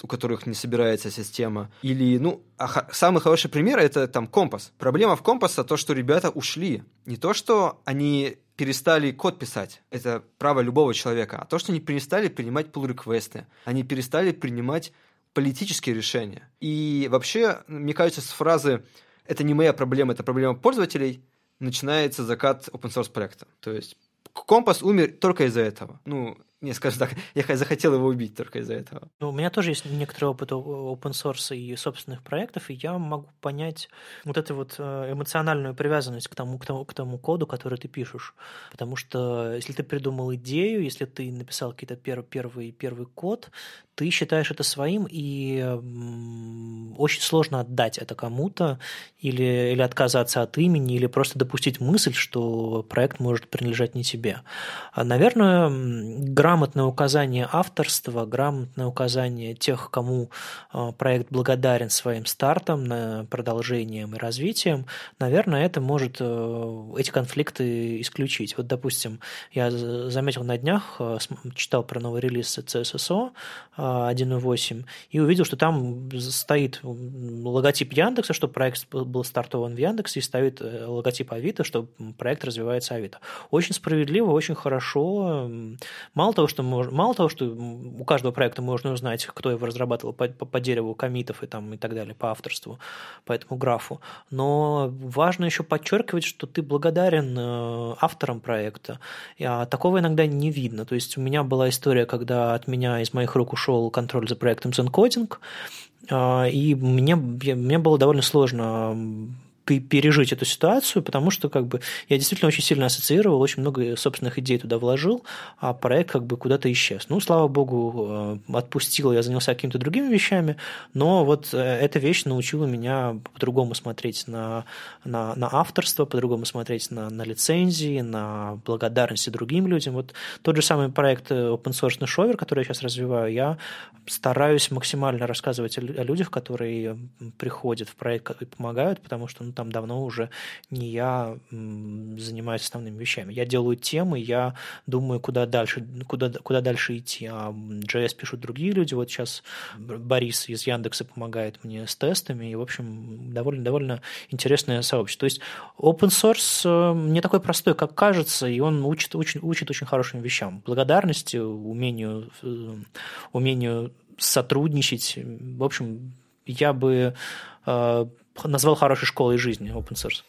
у которых не собирается система. Или, ну, а самый хороший пример – это там компас. Проблема в компаса то, что ребята ушли. Не то, что они перестали код писать. Это право любого человека. А то, что они перестали принимать pull-реквесты. Они перестали принимать политические решения. И вообще, мне кажется, с фразы «это не моя проблема, это проблема пользователей» начинается закат open source проекта. То есть компас умер только из-за этого. Ну, не, скажем так, я захотел его убить только из-за этого. Ну, у меня тоже есть некоторый опыт open source и собственных проектов, и я могу понять вот эту вот э, эмоциональную привязанность к тому, к тому, к тому коду, который ты пишешь. Потому что если ты придумал идею, если ты написал какой-то первый, первый, первый код, ты считаешь это своим, и очень сложно отдать это кому-то, или, или отказаться от имени, или просто допустить мысль, что проект может принадлежать не тебе. А, наверное, грамотное указание авторства, грамотное указание тех, кому а, проект благодарен своим стартом, продолжением и развитием, наверное, это может э, эти конфликты исключить. Вот, допустим, я заметил на днях, э, читал про новый релиз CSSO, 1.8 и увидел, что там стоит логотип Яндекса, что проект был стартован в Яндексе, и стоит э, логотип Авито, что проект развивается Авито. Очень справедливо, очень хорошо. Мало того, что, мало того, что у каждого проекта можно узнать, кто его разрабатывал по, по, по дереву комитов и, там, и так далее, по авторству, по этому графу. Но важно еще подчеркивать, что ты благодарен э, авторам проекта. А такого иногда не видно. То есть у меня была история, когда от меня из моих рук ушел контроль за проектом ZenCoding, а, и мне, мне было довольно сложно пережить эту ситуацию, потому что как бы я действительно очень сильно ассоциировал, очень много собственных идей туда вложил, а проект как бы куда-то исчез. Ну, слава богу, э, отпустил, я занялся какими-то другими вещами, но вот э, эта вещь научила меня по-другому смотреть на, на, на авторство, по-другому смотреть на, на лицензии, на благодарности другим людям. Вот тот же самый проект э, open source Shower, который я сейчас развиваю, я стараюсь максимально рассказывать о людях, которые приходят в проект и помогают, потому что ну, там давно уже не я занимаюсь основными вещами. Я делаю темы, я думаю, куда дальше, куда, куда дальше идти. А JS пишут другие люди. Вот сейчас Борис из Яндекса помогает мне с тестами. И, в общем, довольно, довольно интересное сообщество. То есть open source э, не такой простой, как кажется, и он учит, учит, учит очень хорошим вещам. Благодарности, умению, э, умению сотрудничать. В общем, я бы э, назвал хорошей школой жизни open source.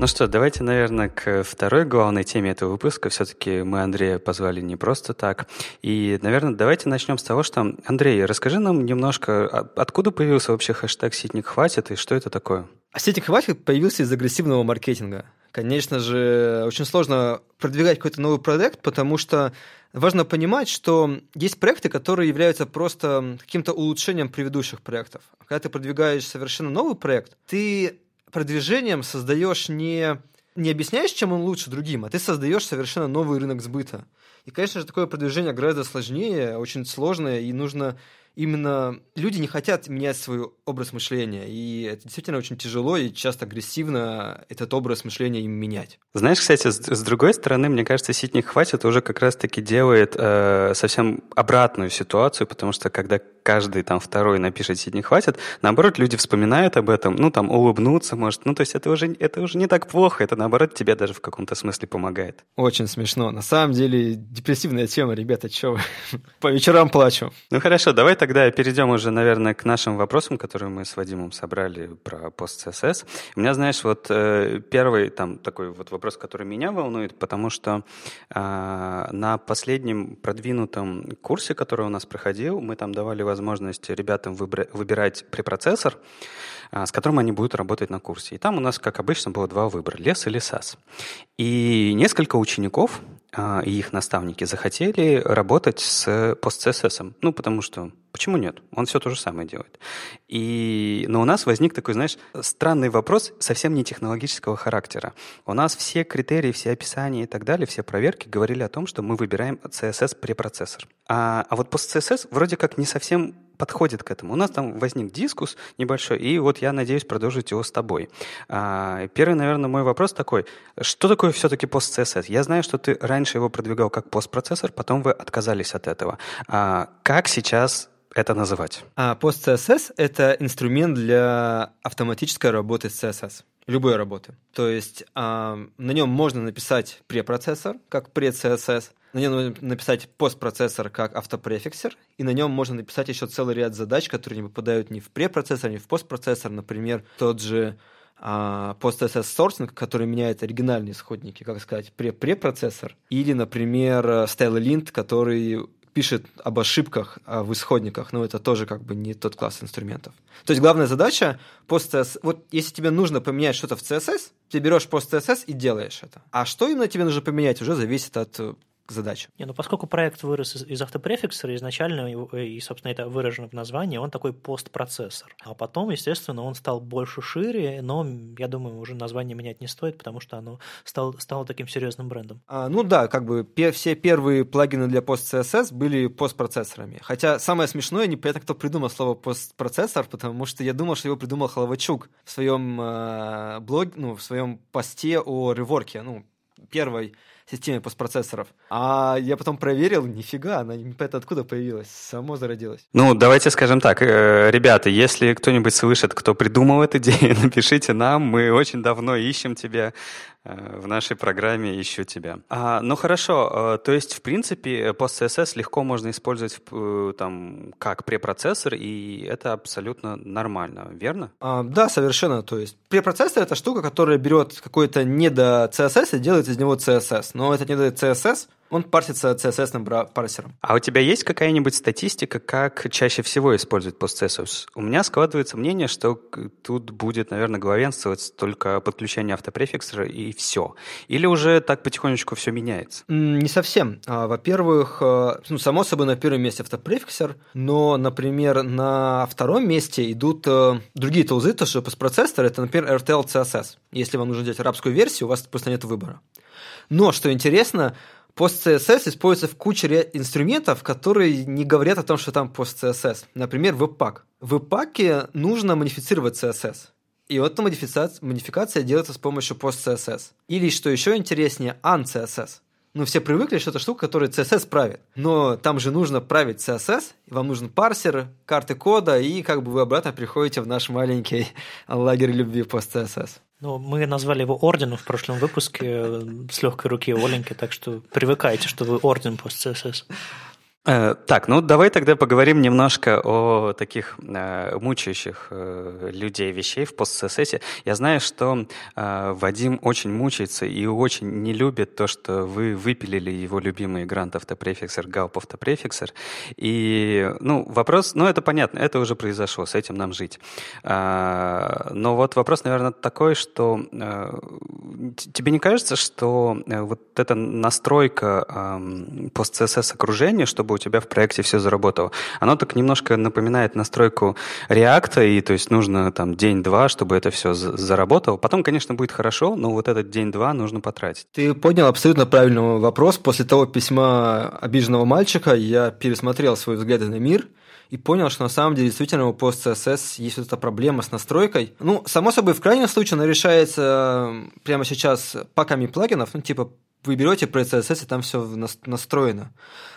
Ну что, давайте, наверное, к второй главной теме этого выпуска. Все-таки мы Андрея позвали не просто так. И, наверное, давайте начнем с того, что, Андрей, расскажи нам немножко, а откуда появился вообще хэштег «Ситник хватит» и что это такое? А «Ситник хватит» появился из агрессивного маркетинга. Конечно же, очень сложно продвигать какой-то новый проект, потому что важно понимать, что есть проекты, которые являются просто каким-то улучшением предыдущих проектов. Когда ты продвигаешь совершенно новый проект, ты продвижением создаешь не, не объясняешь, чем он лучше другим, а ты создаешь совершенно новый рынок сбыта. И, конечно же, такое продвижение гораздо сложнее, очень сложное, и нужно именно люди не хотят менять свой образ мышления, и это действительно очень тяжело и часто агрессивно этот образ мышления им менять. Знаешь, кстати, с, с другой стороны, мне кажется, ситник хватит уже как раз-таки делает э, совсем обратную ситуацию, потому что когда каждый там второй напишет ситник хватит, наоборот, люди вспоминают об этом, ну там улыбнуться, может, ну то есть это уже, это уже не так плохо, это наоборот тебе даже в каком-то смысле помогает. Очень смешно. На самом деле депрессивная тема, ребята, что вы? [laughs] По вечерам плачу. Ну хорошо, давай тогда перейдем уже, наверное, к нашим вопросам, которые мы с Вадимом собрали про пост CSS. У меня, знаешь, вот э, первый там такой вот вопрос, который меня волнует, потому что э, на последнем продвинутом курсе, который у нас проходил, мы там давали возможность ребятам выбирать препроцессор, а, с которым они будут работать на курсе. И там у нас, как обычно, было два выбора – лес или САС. И несколько учеников и их наставники захотели работать с PostCSS. Ну, потому что почему нет? Он все то же самое делает. И, но у нас возник такой, знаешь, странный вопрос, совсем не технологического характера. У нас все критерии, все описания и так далее, все проверки говорили о том, что мы выбираем CSS препроцессор. А, а вот PostCSS вроде как не совсем подходит к этому. У нас там возник дискус небольшой, и вот я надеюсь продолжить его с тобой. А, первый, наверное, мой вопрос такой. Что такое все-таки пост-CSS? Я знаю, что ты раньше его продвигал как постпроцессор, потом вы отказались от этого. А, как сейчас это называть? А пост-CSS — это инструмент для автоматической работы с CSS любой работы. То есть а, на нем можно написать препроцессор, как пред-CSS, на нем написать постпроцессор как автопрефиксер, и на нем можно написать еще целый ряд задач, которые не попадают ни в препроцессор, ни в постпроцессор. Например, тот же а, PostSS сортинг, который меняет оригинальные исходники, как сказать, препроцессор, или, например, StyleLint, который пишет об ошибках а, в исходниках, но это тоже как бы не тот класс инструментов. То есть главная задача пост вот если тебе нужно поменять что-то в CSS, ты берешь пост CSS и делаешь это. А что именно тебе нужно поменять, уже зависит от задача. Не, ну поскольку проект вырос из, из автопрефиксера, изначально, и, собственно, это выражено в названии, он такой постпроцессор. А потом, естественно, он стал больше шире, но, я думаю, уже название менять не стоит, потому что оно стало, стало таким серьезным брендом. А, ну да, как бы пе- все первые плагины для пост-CSS были постпроцессорами. Хотя самое смешное, непонятно, кто придумал слово постпроцессор, потому что я думал, что его придумал Холовачук в своем э, блоге, ну, в своем посте о реворке, ну, первой системе постпроцессоров. А я потом проверил, нифига, она непонятно откуда появилась, само зародилась. Ну, давайте скажем так, э, ребята, если кто-нибудь слышит, кто придумал эту [laughs] идею, напишите нам, мы очень давно ищем тебя, в нашей программе «Ищу тебя». А, ну хорошо, э, то есть, в принципе, PostCSS легко можно использовать э, там, как препроцессор, и это абсолютно нормально, верно? А, да, совершенно. То есть препроцессор — это штука, которая берет какой-то недо CSS и делает из него CSS. Но это недо CSS — он парсится CSS парсером. А у тебя есть какая-нибудь статистика, как чаще всего используют PostCSS? У меня складывается мнение, что тут будет, наверное, главенствовать только подключение автопрефиксера и все. Или уже так потихонечку все меняется? Не совсем. А, во-первых, э, ну, само собой, на первом месте автопрефиксер, но, например, на втором месте идут э, другие тулзы, то что постпроцессор, это, например, RTL CSS. Если вам нужно делать арабскую версию, у вас просто нет выбора. Но, что интересно, Post-CSS используется в куче инструментов, которые не говорят о том, что там Post-CSS. Например, Webpack. В Webpack нужно модифицировать CSS. И вот эта модификация, модификация делается с помощью Post-CSS. Или, что еще интереснее, un-CSS. Ну, все привыкли, что это штука, которая CSS правит. Но там же нужно править CSS, вам нужен парсер, карты кода, и как бы вы обратно приходите в наш маленький [laughs] лагерь любви пост-CSS. Ну, мы назвали его орденом в прошлом выпуске э, с легкой руки Оленьки, так что привыкайте, что вы орден пост-CSS. Э, так, ну давай тогда поговорим немножко о таких э, мучающих э, людей вещей в пост-ССС. Я знаю, что э, Вадим очень мучается и очень не любит то, что вы выпилили его любимый грант автопрефиксер, галп автопрефиксер. И, ну, вопрос, ну это понятно, это уже произошло, с этим нам жить. Э, но вот вопрос, наверное, такой, что э, тебе не кажется, что э, вот эта настройка э, пост-ССС окружения, чтобы чтобы у тебя в проекте все заработало. Оно так немножко напоминает настройку реакта, и то есть нужно там день-два, чтобы это все заработало. Потом, конечно, будет хорошо, но вот этот день-два нужно потратить. Ты поднял абсолютно правильный вопрос. После того письма обиженного мальчика я пересмотрел свои взгляды на мир и понял, что на самом деле действительно у PostCSS есть вот эта проблема с настройкой. Ну, само собой, в крайнем случае она решается прямо сейчас паками плагинов, ну, типа вы берете про CSS, и там все настроено.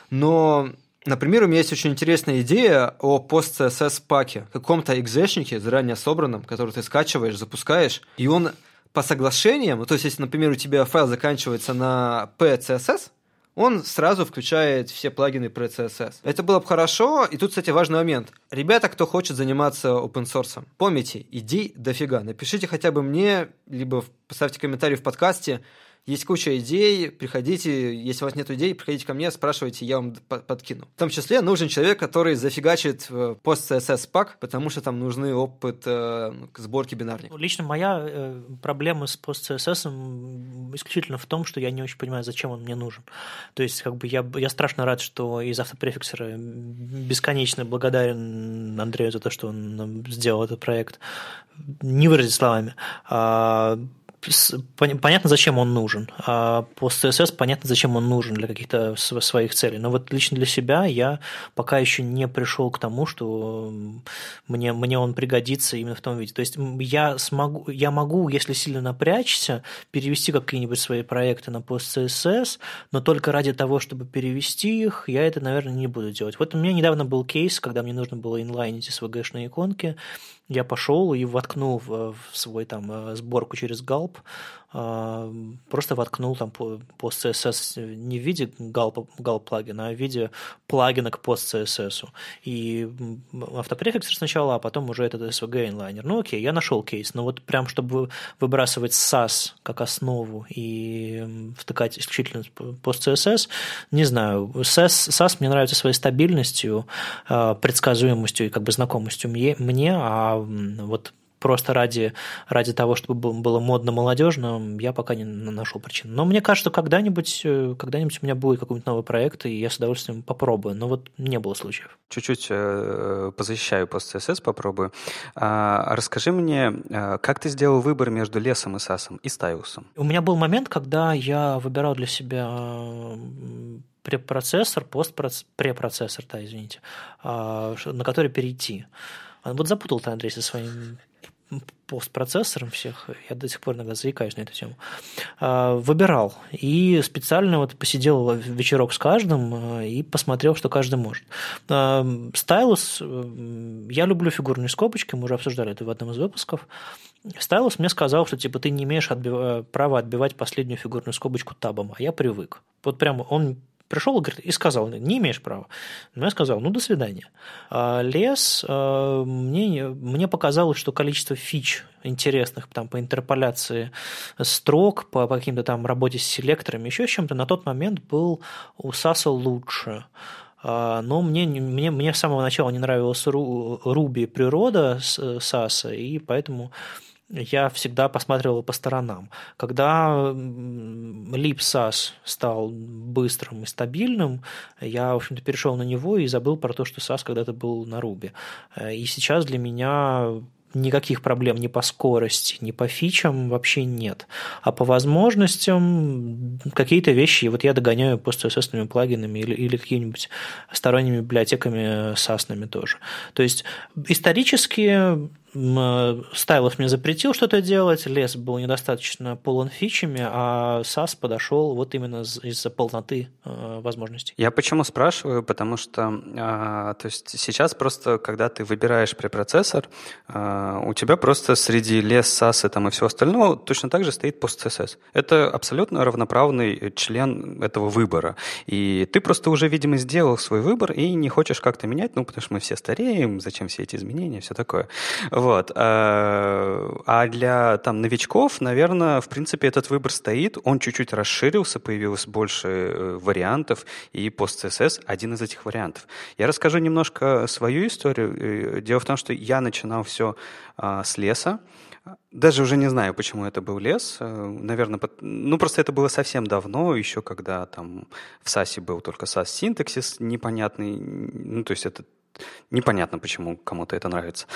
Но, например, у меня есть очень интересная идея о post-CSS паке, каком-то экзешнике, заранее собранном, который ты скачиваешь, запускаешь, и он по соглашениям, то есть, если, например, у тебя файл заканчивается на PCSS, он сразу включает все плагины про CSS. Это было бы хорошо, и тут, кстати, важный момент. Ребята, кто хочет заниматься open source, помните, идей дофига. Напишите хотя бы мне, либо поставьте комментарий в подкасте, есть куча идей, приходите, если у вас нет идей, приходите ко мне, спрашивайте, я вам подкину. В том числе нужен человек, который зафигачит пост CSS пак, потому что там нужны опыт э, сборки бинарников. Лично моя э, проблема с пост CSS исключительно в том, что я не очень понимаю, зачем он мне нужен. То есть, как бы я, я страшно рад, что из автопрефиксера бесконечно благодарен Андрею за то, что он сделал этот проект. Не выразить словами. А, понятно, зачем он нужен. А по CSS понятно, зачем он нужен для каких-то своих целей. Но вот лично для себя я пока еще не пришел к тому, что мне, мне он пригодится именно в том виде. То есть я, смогу, я могу, если сильно напрячься, перевести какие-нибудь свои проекты на пост CSS, но только ради того, чтобы перевести их, я это, наверное, не буду делать. Вот у меня недавно был кейс, когда мне нужно было инлайнить SVG-шные иконки, я пошел и воткнул в, в свой там э, сборку через а, просто воткнул там по, по CSS не в виде gal плагина, а в виде плагина к пост CSS. И автопрефиксер сначала, а потом уже этот SVG инлайнер. Ну окей, я нашел кейс, но вот прям чтобы выбрасывать SAS как основу и втыкать исключительно пост CSS, не знаю. SAS, SAS мне нравится своей стабильностью, а, предсказуемостью и как бы знакомостью мне, а вот просто ради, ради того, чтобы было модно молодежно, я пока не нашел причин. Но мне кажется, когда-нибудь э, когда-нибудь у меня будет какой-нибудь новый проект, и я с удовольствием попробую. Но вот не было случаев. Чуть-чуть э, позащищаю пост CSS, попробую. А, расскажи мне, э, как ты сделал выбор между лесом и сасом и стайлусом? У меня был момент, когда я выбирал для себя препроцессор, постпроцессор, да, извините, а, на который перейти. Вот запутал ты, Андрей, со своим постпроцессором всех, я до сих пор иногда заикаюсь на эту тему, а, выбирал. И специально вот посидел вечерок с каждым а, и посмотрел, что каждый может. Стайлус, я люблю фигурные скобочки, мы уже обсуждали это в одном из выпусков. Стайлус мне сказал, что типа ты не имеешь отбив... права отбивать последнюю фигурную скобочку табом, а я привык. Вот прямо он пришел и сказал, не имеешь права. Но я сказал, ну, до свидания. А лес, а, мне, мне показалось, что количество фич интересных там, по интерполяции строк, по, каким-то там работе с селекторами, еще чем-то, на тот момент был у Саса лучше. А, но мне, мне, мне с самого начала не нравилась Руби природа Саса, и поэтому я всегда посматривал по сторонам. Когда LeapSAS стал быстрым и стабильным, я, в общем-то, перешел на него и забыл про то, что SAS когда-то был на Ruby. Э, и сейчас для меня никаких проблем ни по скорости, ни по фичам вообще нет. А по возможностям какие-то вещи вот я догоняю пост-CSS плагинами или, или какими-нибудь сторонними библиотеками SASными тоже. То есть исторически Э, Стайлов мне запретил что-то делать, лес был недостаточно полон фичами, а SAS подошел вот именно из-за полноты э, возможностей. Я почему спрашиваю? Потому что э, то есть сейчас просто, когда ты выбираешь препроцессор, э, у тебя просто среди лес, SAS и, там, и всего остального точно так же стоит PostCSS. Это абсолютно равноправный член этого выбора. И ты просто уже, видимо, сделал свой выбор и не хочешь как-то менять, ну, потому что мы все стареем, зачем все эти изменения, все такое. Вот. Э, а для там, новичков, наверное, в принципе, этот выбор стоит. Он чуть-чуть расширился, появилось больше э, вариантов, и PostCSS — один из этих вариантов. Я расскажу немножко свою историю. Э, дело в том, что я начинал все с леса, даже уже не знаю, почему это был лес. Наверное, ну просто это было совсем давно, еще когда там в САСе был только САС-синтаксис непонятный. Ну, то есть это Непонятно, почему кому-то это нравится.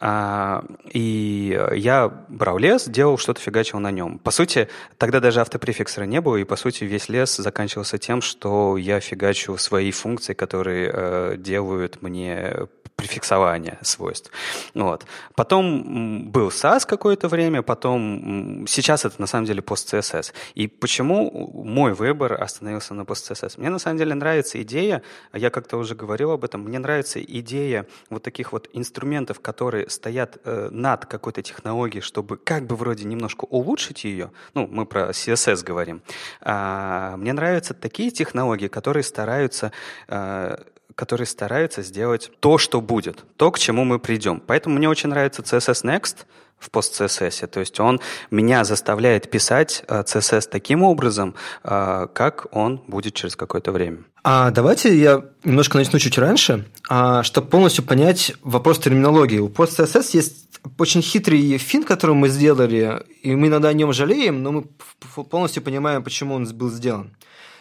А, и я брал лес, делал что-то, фигачил на нем. По сути, тогда даже автопрефиксера не было, и, по сути, весь лес заканчивался тем, что я фигачу свои функции, которые э, делают мне префиксования свойств. Вот. Потом был SAS какое-то время, потом сейчас это на самом деле PostCSS. И почему мой выбор остановился на PostCSS? Мне на самом деле нравится идея, я как-то уже говорил об этом, мне нравится идея вот таких вот инструментов, которые стоят э, над какой-то технологией, чтобы как бы вроде немножко улучшить ее. Ну, мы про CSS говорим. А, мне нравятся такие технологии, которые стараются э, которые стараются сделать то, что будет, то, к чему мы придем. Поэтому мне очень нравится CSS Next в пост-CSS. То есть он меня заставляет писать CSS э, таким образом, э, как он будет через какое-то время. А давайте я немножко начну чуть раньше, а, чтобы полностью понять вопрос терминологии. У пост-CSS есть очень хитрый фин, который мы сделали, и мы иногда о нем жалеем, но мы полностью понимаем, почему он был сделан.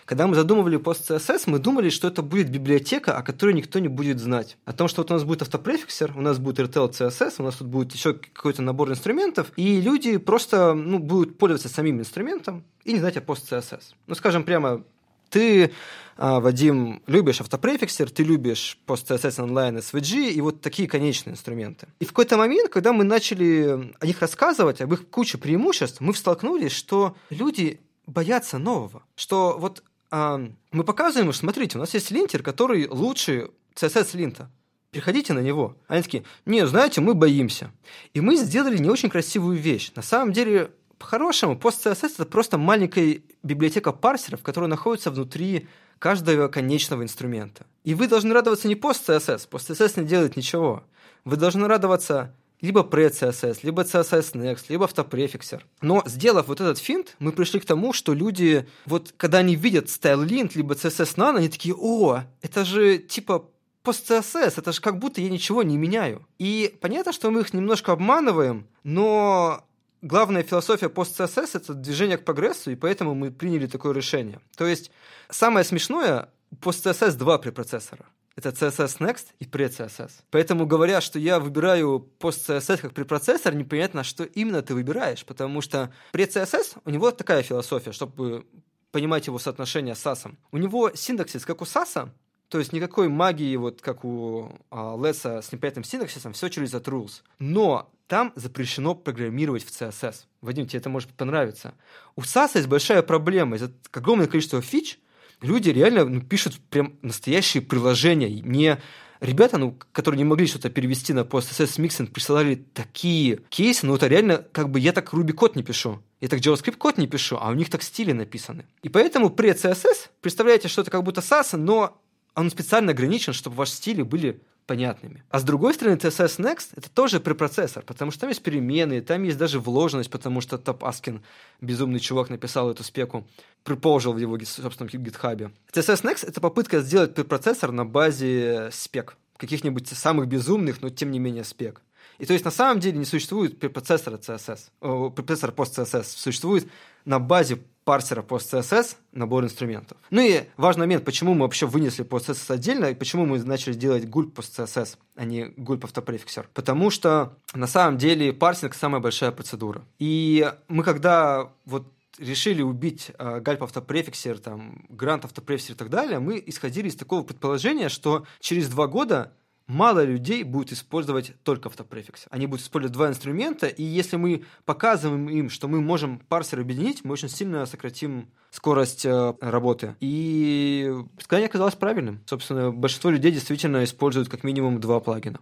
Когда мы задумывали пост CSS, мы думали, что это будет библиотека, о которой никто не будет знать. О том, что вот у нас будет автопрефиксер, у нас будет RTL CSS, у нас тут будет еще какой-то набор инструментов, и люди просто ну, будут пользоваться самим инструментом и не знать о пост CSS. Ну, скажем прямо, ты, а, Вадим, любишь автопрефиксер, ты любишь пост-CSS онлайн SVG и вот такие конечные инструменты. И в какой-то момент, когда мы начали о них рассказывать, об их куче преимуществ, мы столкнулись, что люди боятся нового. Что вот мы показываем, что смотрите, у нас есть линтер, который лучше CSS линта. Приходите на него. Они такие, не, знаете, мы боимся. И мы сделали не очень красивую вещь. На самом деле, по-хорошему, пост-CSS это просто маленькая библиотека парсеров, которая находится внутри каждого конечного инструмента. И вы должны радоваться не пост-CSS. Пост-CSS не делает ничего. Вы должны радоваться либо pre-CSS, либо CSS Next, либо автопрефиксер. Но сделав вот этот финт, мы пришли к тому, что люди, вот когда они видят StyleLint, либо CSS Nano, они такие, о, это же типа пост-CSS, это же как будто я ничего не меняю. И понятно, что мы их немножко обманываем, но главная философия пост-CSS — это движение к прогрессу, и поэтому мы приняли такое решение. То есть самое смешное, пост-CSS два препроцессора — это CSS Next и pre-CSS. Поэтому говоря, что я выбираю пост-CSS как препроцессор, непонятно, что именно ты выбираешь, потому что pre-CSS, у него такая философия, чтобы понимать его соотношение с SAS. У него синтаксис, как у SAS, то есть никакой магии, вот как у а, с непонятным синтаксисом, все через от rules. Но там запрещено программировать в CSS. Вадим, тебе это может понравиться. У SAS есть большая проблема. Из-за огромного количества фич – люди реально ну, пишут прям настоящие приложения. Не ребята, ну, которые не могли что-то перевести на PostSS Mixing, присылали такие кейсы, ну, это реально, как бы я так Ruby код не пишу. Я так JavaScript код не пишу, а у них так стили написаны. И поэтому при CSS представляете что-то как будто SAS, но он специально ограничен, чтобы ваши стили были понятными. А с другой стороны, TSS Next — это тоже препроцессор, потому что там есть перемены, там есть даже вложенность, потому что Топ Аскин, безумный чувак, написал эту спеку, приположил в его собственном гитхабе. TSS Next — это попытка сделать препроцессор на базе спек, каких-нибудь самых безумных, но тем не менее спек. И то есть на самом деле не существует препроцессора CSS, о, препроцессора post-CSS, существует на базе парсера post-CSS набор инструментов. Ну и важный момент, почему мы вообще вынесли post-CSS отдельно, и почему мы начали делать gulp post-CSS, а не gulp автопрефиксер. Потому что на самом деле парсинг самая большая процедура. И мы когда вот решили убить э, гальп автопрефиксер, там, грант автопрефиксер и так далее, мы исходили из такого предположения, что через два года мало людей будет использовать только автопрефикс. Они будут использовать два инструмента, и если мы показываем им, что мы можем парсер объединить, мы очень сильно сократим скорость э, работы. И сказание оказалось правильным. Собственно, большинство людей действительно используют как минимум два плагина.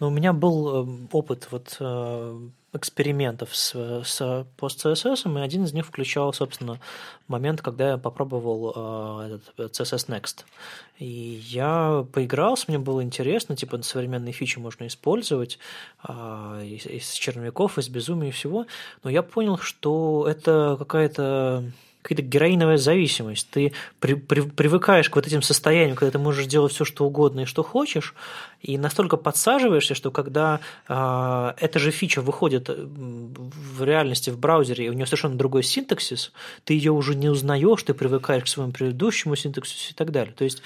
Ну, у меня был э, опыт вот э, экспериментов с, с PostCSS, и один из них включал, собственно, момент, когда я попробовал э, этот CSS Next. И я поигрался, мне было интересно, типа современные фичи можно использовать э, из, из черновиков, из безумия и всего, но я понял, что это какая-то какая-то героиновая зависимость. Ты при, при, привыкаешь к вот этим состояниям, когда ты можешь делать все, что угодно и что хочешь, и настолько подсаживаешься, что когда э, эта же фича выходит в реальности в браузере, и у нее совершенно другой синтаксис, ты ее уже не узнаешь, ты привыкаешь к своему предыдущему синтаксису и так далее. То есть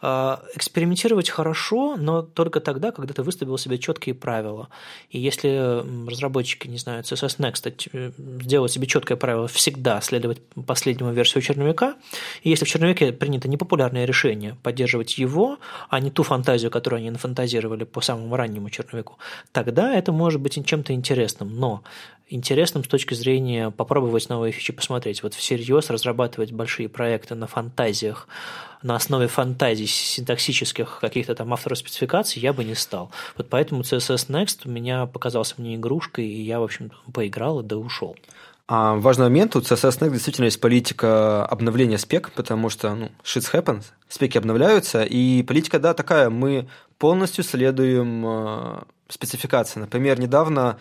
экспериментировать хорошо, но только тогда, когда ты выставил себе четкие правила. И если разработчики, не знаю, CSS Next сделают себе четкое правило всегда следовать последнему версию черновика, и если в черновике принято непопулярное решение поддерживать его, а не ту фантазию, которую они нафантазировали по самому раннему черновику, тогда это может быть чем-то интересным. Но интересным с точки зрения попробовать новые фичи, посмотреть. Вот всерьез разрабатывать большие проекты на фантазиях, на основе фантазий синтаксических каких-то там авторов спецификаций я бы не стал. Вот поэтому CSS Next у меня показался мне игрушкой, и я, в общем, поиграл и да ушел. Важный момент, у CSS Next действительно есть политика обновления спек, потому что, ну, shit happens, спеки обновляются, и политика, да, такая, мы полностью следуем э, спецификации. Например, недавно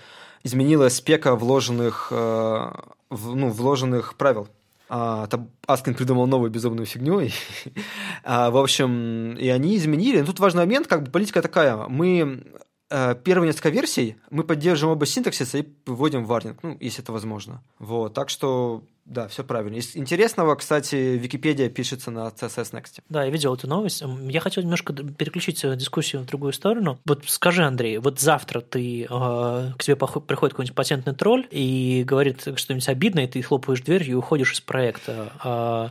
изменилась спека вложенных, э, в, ну, вложенных правил. А, Аскин придумал новую безумную фигню. И, [laughs] а, в общем, и они изменили. Но тут важный момент, как бы политика такая. Мы первые несколько версий мы поддерживаем оба синтаксиса и выводим варнинг, ну, если это возможно. Вот, так что да, все правильно. Из интересного, кстати, Википедия пишется на CSS Next. Да, я видел эту новость. Я хотел немножко переключить э, дискуссию в другую сторону. Вот скажи, Андрей, вот завтра ты э, к тебе приходит какой-нибудь патентный тролль и говорит что-нибудь обидное, и ты хлопаешь дверь и уходишь из проекта. Э,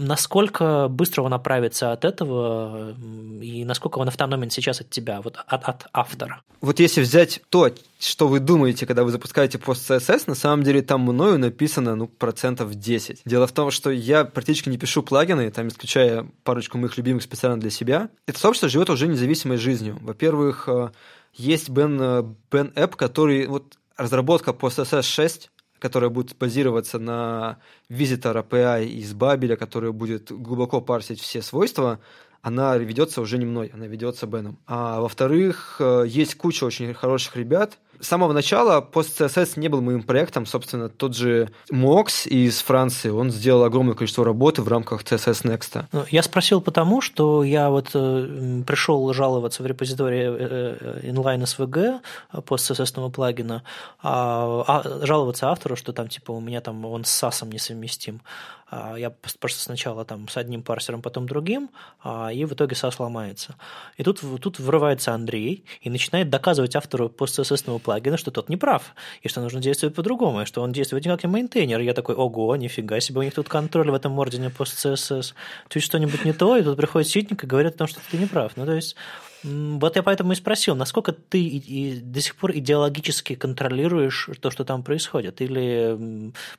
насколько быстро он оправится от этого и насколько он автономен сейчас от тебя, вот от, от автора? Вот если взять то, что вы думаете, когда вы запускаете пост CSS, на самом деле там мною написано ну, процентов 10. Дело в том, что я практически не пишу плагины, там исключая парочку моих любимых специально для себя. Это сообщество живет уже независимой жизнью. Во-первых, э, есть Ben, ben App, который вот разработка по CSS 6 которая будет базироваться на Visitor API из Бабеля, который будет глубоко парсить все свойства, она ведется уже не мной, она ведется Беном. А во-вторых, э, есть куча очень хороших ребят. С самого начала PostCSS не был моим проектом. Собственно, тот же Мокс из Франции, он сделал огромное количество работы в рамках CSS Next. Ну, я спросил потому, что я вот э, пришел жаловаться в репозитории э, э inline SVG PostCSS плагина, а, а жаловаться автору, что там типа у меня там он с SAS несовместим. А, я просто сначала там с одним парсером, потом другим, а, и в итоге SAS ломается. И тут, тут врывается Андрей и начинает доказывать автору постцсс плагина, что тот не прав, и что нужно действовать по-другому, и что он действует не как мейнтейнер. Я такой, ого, нифига себе, у них тут контроль в этом ордене постцсс. Тут что-нибудь не то, и тут приходит ситник и говорит о том, что ты не прав. Ну, то есть вот я поэтому и спросил, насколько ты до сих пор идеологически контролируешь то, что там происходит? Или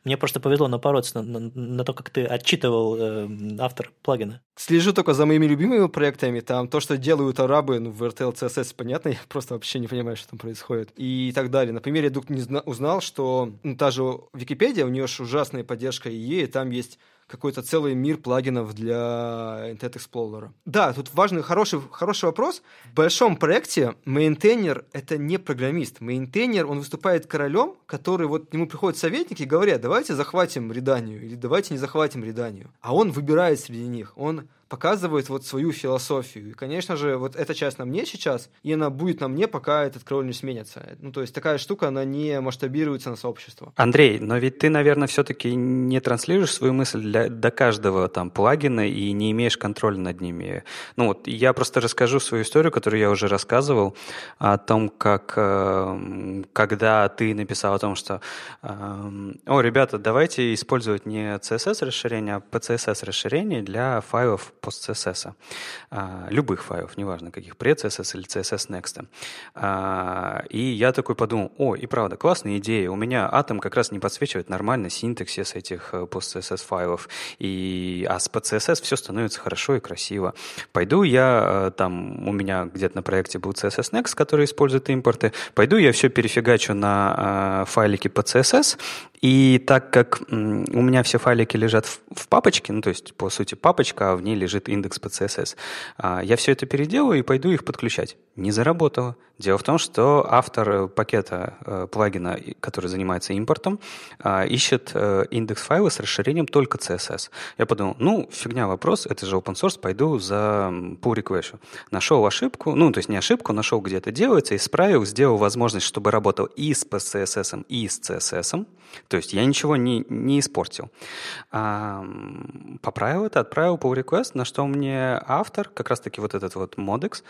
мне просто повезло напороться на, на, на то, как ты отчитывал э, автор плагина? Слежу только за моими любимыми проектами. Там то, что делают арабы ну, в RTL CSS, понятно, я [laughs] просто вообще не понимаю, что там происходит. И так далее. Например, я вдруг узнал, что ну, та же Википедия, у нее же ужасная поддержка IE, и там есть какой-то целый мир плагинов для Internet Explorer. Да, тут важный, хороший, хороший вопрос. В большом проекте мейнтейнер — это не программист. Мейнтейнер, он выступает королем, который вот к нему приходят советники и говорят, давайте захватим реданию или давайте не захватим реданию. А он выбирает среди них. Он показывает вот свою философию. И, конечно же, вот эта часть на мне сейчас, и она будет на мне, пока этот кроль не сменится. Ну, то есть такая штука, она не масштабируется на сообщество. Андрей, но ведь ты, наверное, все-таки не транслируешь свою мысль для, до каждого там плагина и не имеешь контроля над ними. Ну вот я просто расскажу свою историю, которую я уже рассказывал, о том, как э, когда ты написал о том, что э, о, ребята, давайте использовать не CSS расширение, а PCSS расширение для файлов post-CSS. А, любых файлов, неважно каких, pre-CSS или CSS Next. А, и я такой подумал, о, и правда, классная идея. У меня атом как раз не подсвечивает нормально синтаксис этих э, post-CSS файлов. И, а с PCSS все становится хорошо и красиво. Пойду я, э, там у меня где-то на проекте был CSS Next, который использует импорты. Пойду я все перефигачу на э, файлики PCSS и так как у меня все файлики лежат в, в папочке, ну то есть по сути папочка, а в ней лежит индекс по CSS, а, я все это переделаю и пойду их подключать. Не заработало. Дело в том, что автор э, пакета э, плагина, который занимается импортом, э, ищет э, индекс файла с расширением только CSS. Я подумал, ну, фигня вопрос, это же open source, пойду за pull request. Нашел ошибку, ну, то есть не ошибку, нашел, где это делается, исправил, сделал возможность, чтобы работал и с CSS, и с CSS. То есть я ничего не, не испортил. А, поправил это, отправил pull request, на что мне автор, как раз-таки вот этот вот Modex,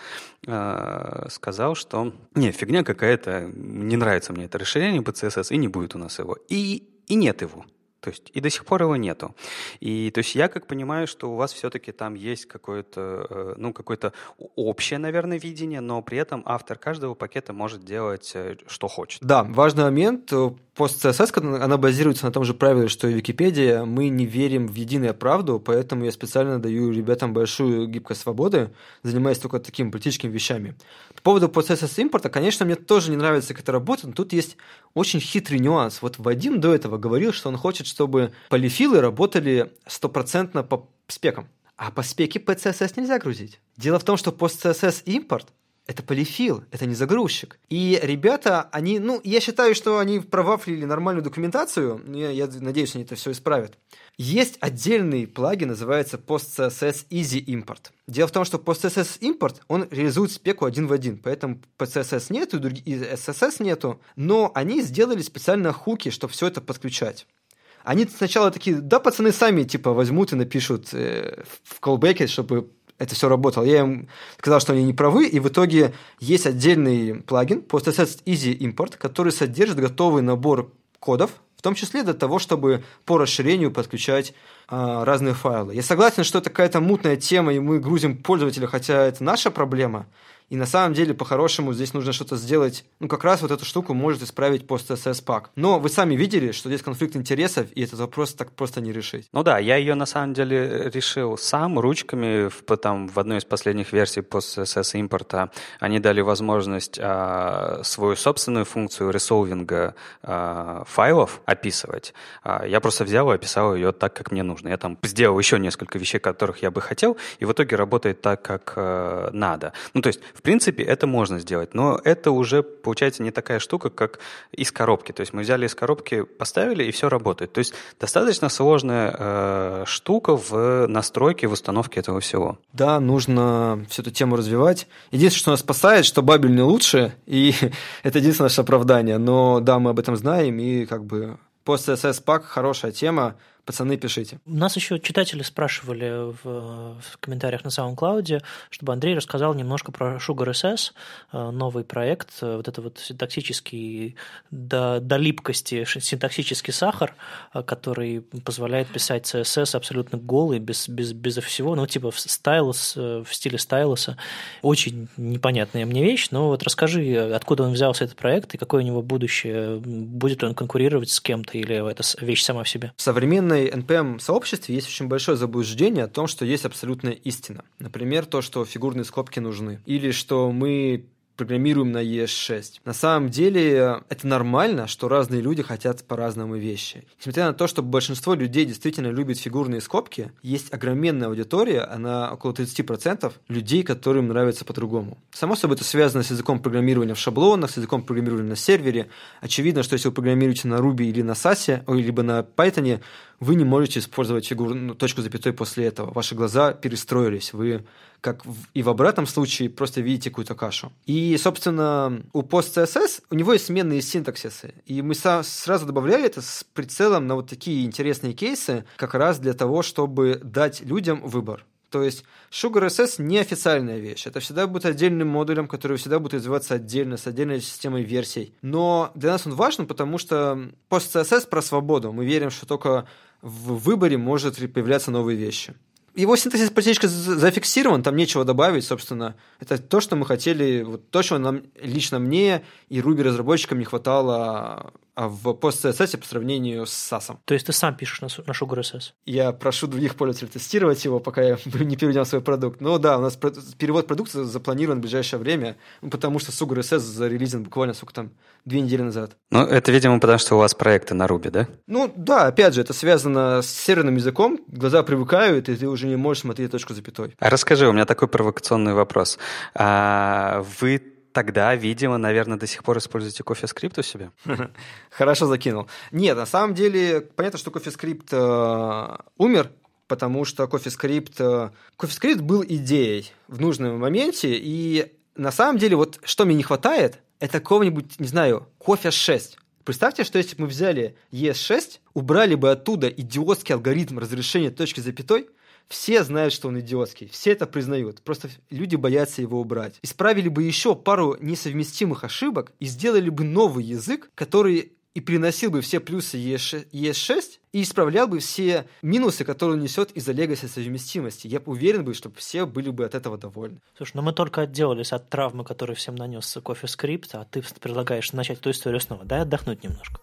а, сказал, что не, фигня какая-то, не нравится мне это расширение по CSS, и не будет у нас его. И, и нет его. То есть и до сих пор его нету. И то есть я как понимаю, что у вас все-таки там есть какое-то, э, ну, какое-то общее, наверное, видение, но при этом автор каждого пакета может делать, э, что хочет. Да, важный момент. Пост CSS, она базируется на том же правиле, что и Википедия. Мы не верим в единую правду, поэтому я специально даю ребятам большую гибкость свободы, занимаясь только такими политическими вещами. По поводу пост CSS импорта, конечно, мне тоже не нравится, как это работает, но тут есть очень хитрый нюанс. Вот Вадим до этого говорил, что он хочет, чтобы полифилы работали стопроцентно по спекам. А по спеке PCSS нельзя грузить. Дело в том, что пост-CSS импорт это полифил, это не загрузчик. И ребята, они, ну, я считаю, что они провафлили нормальную документацию, я, я надеюсь, они это все исправят. Есть отдельный плагин, называется PostCSS Easy Import. Дело в том, что PostCSS Import, он реализует спеку один в один, поэтому PCSS нету и SSS нету, но они сделали специально хуки, чтобы все это подключать. Они сначала такие, да, пацаны сами типа возьмут и напишут э, в колбеке, чтобы это все работало. Я им сказал, что они не правы, и в итоге есть отдельный плагин PostSS Easy Import, который содержит готовый набор кодов, в том числе для того, чтобы по расширению подключать а, разные файлы. Я согласен, что это какая-то мутная тема, и мы грузим пользователя, хотя это наша проблема – и на самом деле, по-хорошему, здесь нужно что-то сделать. Ну, как раз вот эту штуку может исправить пост-СС пак. Но вы сами видели, что здесь конфликт интересов, и этот вопрос так просто не решить. Ну да, я ее на самом деле решил сам ручками. В, там, в одной из последних версий пост-СС импорта они дали возможность а, свою собственную функцию ресолвинга а, файлов описывать. А, я просто взял и описал ее так, как мне нужно. Я там сделал еще несколько вещей, которых я бы хотел, и в итоге работает так, как а, надо. Ну, то есть, в принципе, это можно сделать, но это уже, получается, не такая штука, как из коробки. То есть мы взяли из коробки, поставили, и все работает. То есть достаточно сложная э, штука в настройке, в установке этого всего. Да, нужно всю эту тему развивать. Единственное, что нас спасает, что Бабель не лучше, и [laughs] это единственное наше оправдание. Но да, мы об этом знаем, и как бы пост CSS пак хорошая тема, пацаны, пишите. Нас еще читатели спрашивали в, в комментариях на SoundCloud, чтобы Андрей рассказал немножко про SugarSS, э, новый проект, э, вот это вот синтаксический до, до липкости синтаксический сахар, э, который позволяет писать CSS абсолютно голый, без, без, без всего, ну, типа в стайлус, в стиле стайлуса. Очень непонятная мне вещь, но вот расскажи, откуда он взялся, этот проект, и какое у него будущее, будет он конкурировать с кем-то, или это вещь сама в себе? Современный современной NPM-сообществе есть очень большое заблуждение о том, что есть абсолютная истина. Например, то, что фигурные скобки нужны. Или что мы программируем на ES6. На самом деле это нормально, что разные люди хотят по-разному вещи. Несмотря на то, что большинство людей действительно любят фигурные скобки, есть огроменная аудитория, она около 30% людей, которым нравится по-другому. Само собой, это связано с языком программирования в шаблонах, с языком программирования на сервере. Очевидно, что если вы программируете на Ruby или на SAS, либо на Python, вы не можете использовать фигуру, ну, точку запятой после этого. Ваши глаза перестроились, вы как и в обратном случае, просто видите какую-то кашу. И, собственно, у PostCSS у него есть сменные синтаксисы. И мы сразу добавляли это с прицелом на вот такие интересные кейсы, как раз для того, чтобы дать людям выбор. То есть SugarSS не официальная вещь. Это всегда будет отдельным модулем, который всегда будет развиваться отдельно, с отдельной системой версий. Но для нас он важен, потому что PostCSS про свободу. Мы верим, что только в выборе может появляться новые вещи его синтаксис практически зафиксирован, там нечего добавить, собственно. Это то, что мы хотели, вот то, что нам, лично мне и Ruby разработчикам не хватало а в PostCSS по сравнению с SAS. То есть ты сам пишешь на, на SugarSS? Я прошу других пользователей тестировать его, пока я [laughs] не переведем свой продукт. Но да, у нас перевод продукта запланирован в ближайшее время, потому что SugarSS зарелизен буквально, сколько там, две недели назад. Ну, это, видимо, потому что у вас проекты на Ruby, да? Ну, да, опять же, это связано с серверным языком, глаза привыкают, и ты уже не можешь смотреть точку запятой. А расскажи, у меня такой провокационный вопрос. А вы тогда, видимо, наверное, до сих пор используете CoffeeScript у себя? [laughs] Хорошо закинул. Нет, на самом деле, понятно, что CoffeeScript э, умер, потому что CoffeeScript, э, CoffeeScript был идеей в нужном моменте, и на самом деле, вот что мне не хватает, это какого-нибудь, не знаю, кофе 6. Представьте, что если бы мы взяли ES6, убрали бы оттуда идиотский алгоритм разрешения точки запятой, все знают, что он идиотский, все это признают, просто люди боятся его убрать. Исправили бы еще пару несовместимых ошибок и сделали бы новый язык, который и приносил бы все плюсы ES6 и исправлял бы все минусы, которые он несет из-за легаси совместимости. Я уверен бы, что все были бы от этого довольны. Слушай, ну мы только отделались от травмы, которую всем нанес CoffeeScript, а ты предлагаешь начать эту историю снова. Дай отдохнуть немножко.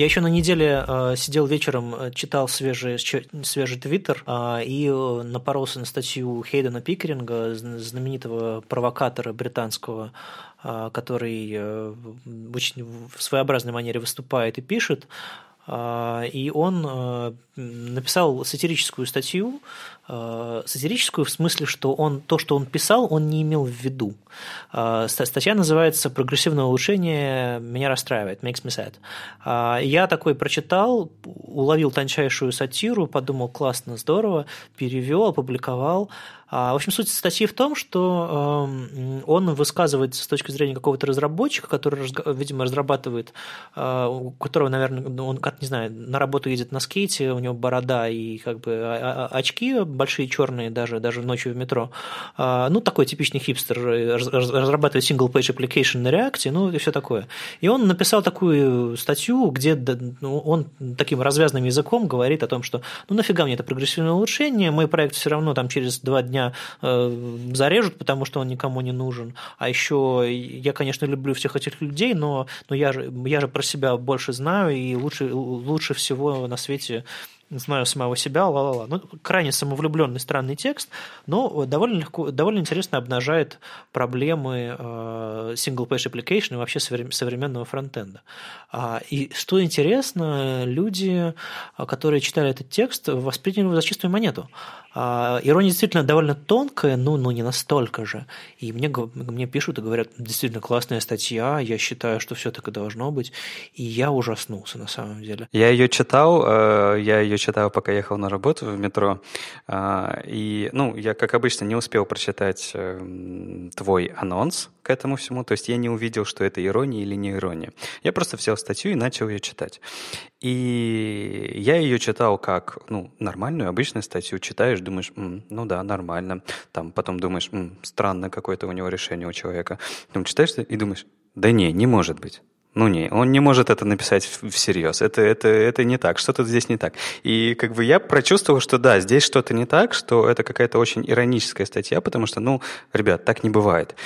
Я еще на неделе э, сидел вечером, э, читал свежий, свежий твиттер э, и э, напоролся на статью Хейдена Пикеринга, знаменитого провокатора британского, который э, очень в своеобразной манере выступает и пишет. И он написал сатирическую статью, сатирическую в смысле, что он то, что он писал, он не имел в виду. Э, статья называется «Прогрессивное улучшение меня расстраивает», makes me sad. Э, я такой прочитал, уловил тончайшую сатиру, подумал, классно, здорово, перевел, опубликовал. В общем, суть статьи в том, что эм, он высказывается с точки зрения какого-то разработчика, который, видимо, разрабатывает, у которого, наверное, он, как не знаю, на работу едет на скейте, у него борода и как бы а, а, очки большие черные даже, даже ночью в метро. А, ну, такой типичный хипстер, разрабатывает single-page application на React, ну и все такое. И он написал такую статью, где ну, он таким развязным языком говорит о том, что ну нафига мне это прогрессивное улучшение, мой проект все равно там через два дня э, зарежут, потому что он никому не нужен. А еще я, конечно, люблю всех этих людей, но, но я, же, я же про себя больше знаю, и лучше, лучше всего на свете знаю самого себя, ла-ла-ла. Ну, крайне самовлюбленный странный текст, но довольно легко, довольно интересно обнажает проблемы э, single-page application и вообще современного фронтенда. А, и что интересно, люди, которые читали этот текст, восприняли его за чистую монету. А, ирония действительно довольно тонкая, но, но не настолько же. И мне, мне пишут и говорят, действительно классная статья, я считаю, что все так и должно быть. И я ужаснулся на самом деле. Я ее читал, э, я ее читал, пока ехал на работу в метро. А, и, ну, я, как обычно, не успел прочитать эм, твой анонс к этому всему. То есть я не увидел, что это ирония или не ирония. Я просто взял статью и начал ее читать. И я ее читал как, ну, нормальную, обычную статью. Читаешь, думаешь, М, ну да, нормально. Там потом думаешь, М, странно какое-то у него решение у человека. Потом читаешь и думаешь, да не, не может быть. Ну не, он не может это написать всерьез. Это, это, это не так, что-то здесь не так. И как бы я прочувствовал, что да, здесь что-то не так, что это какая-то очень ироническая статья, потому что, ну, ребят, так не бывает.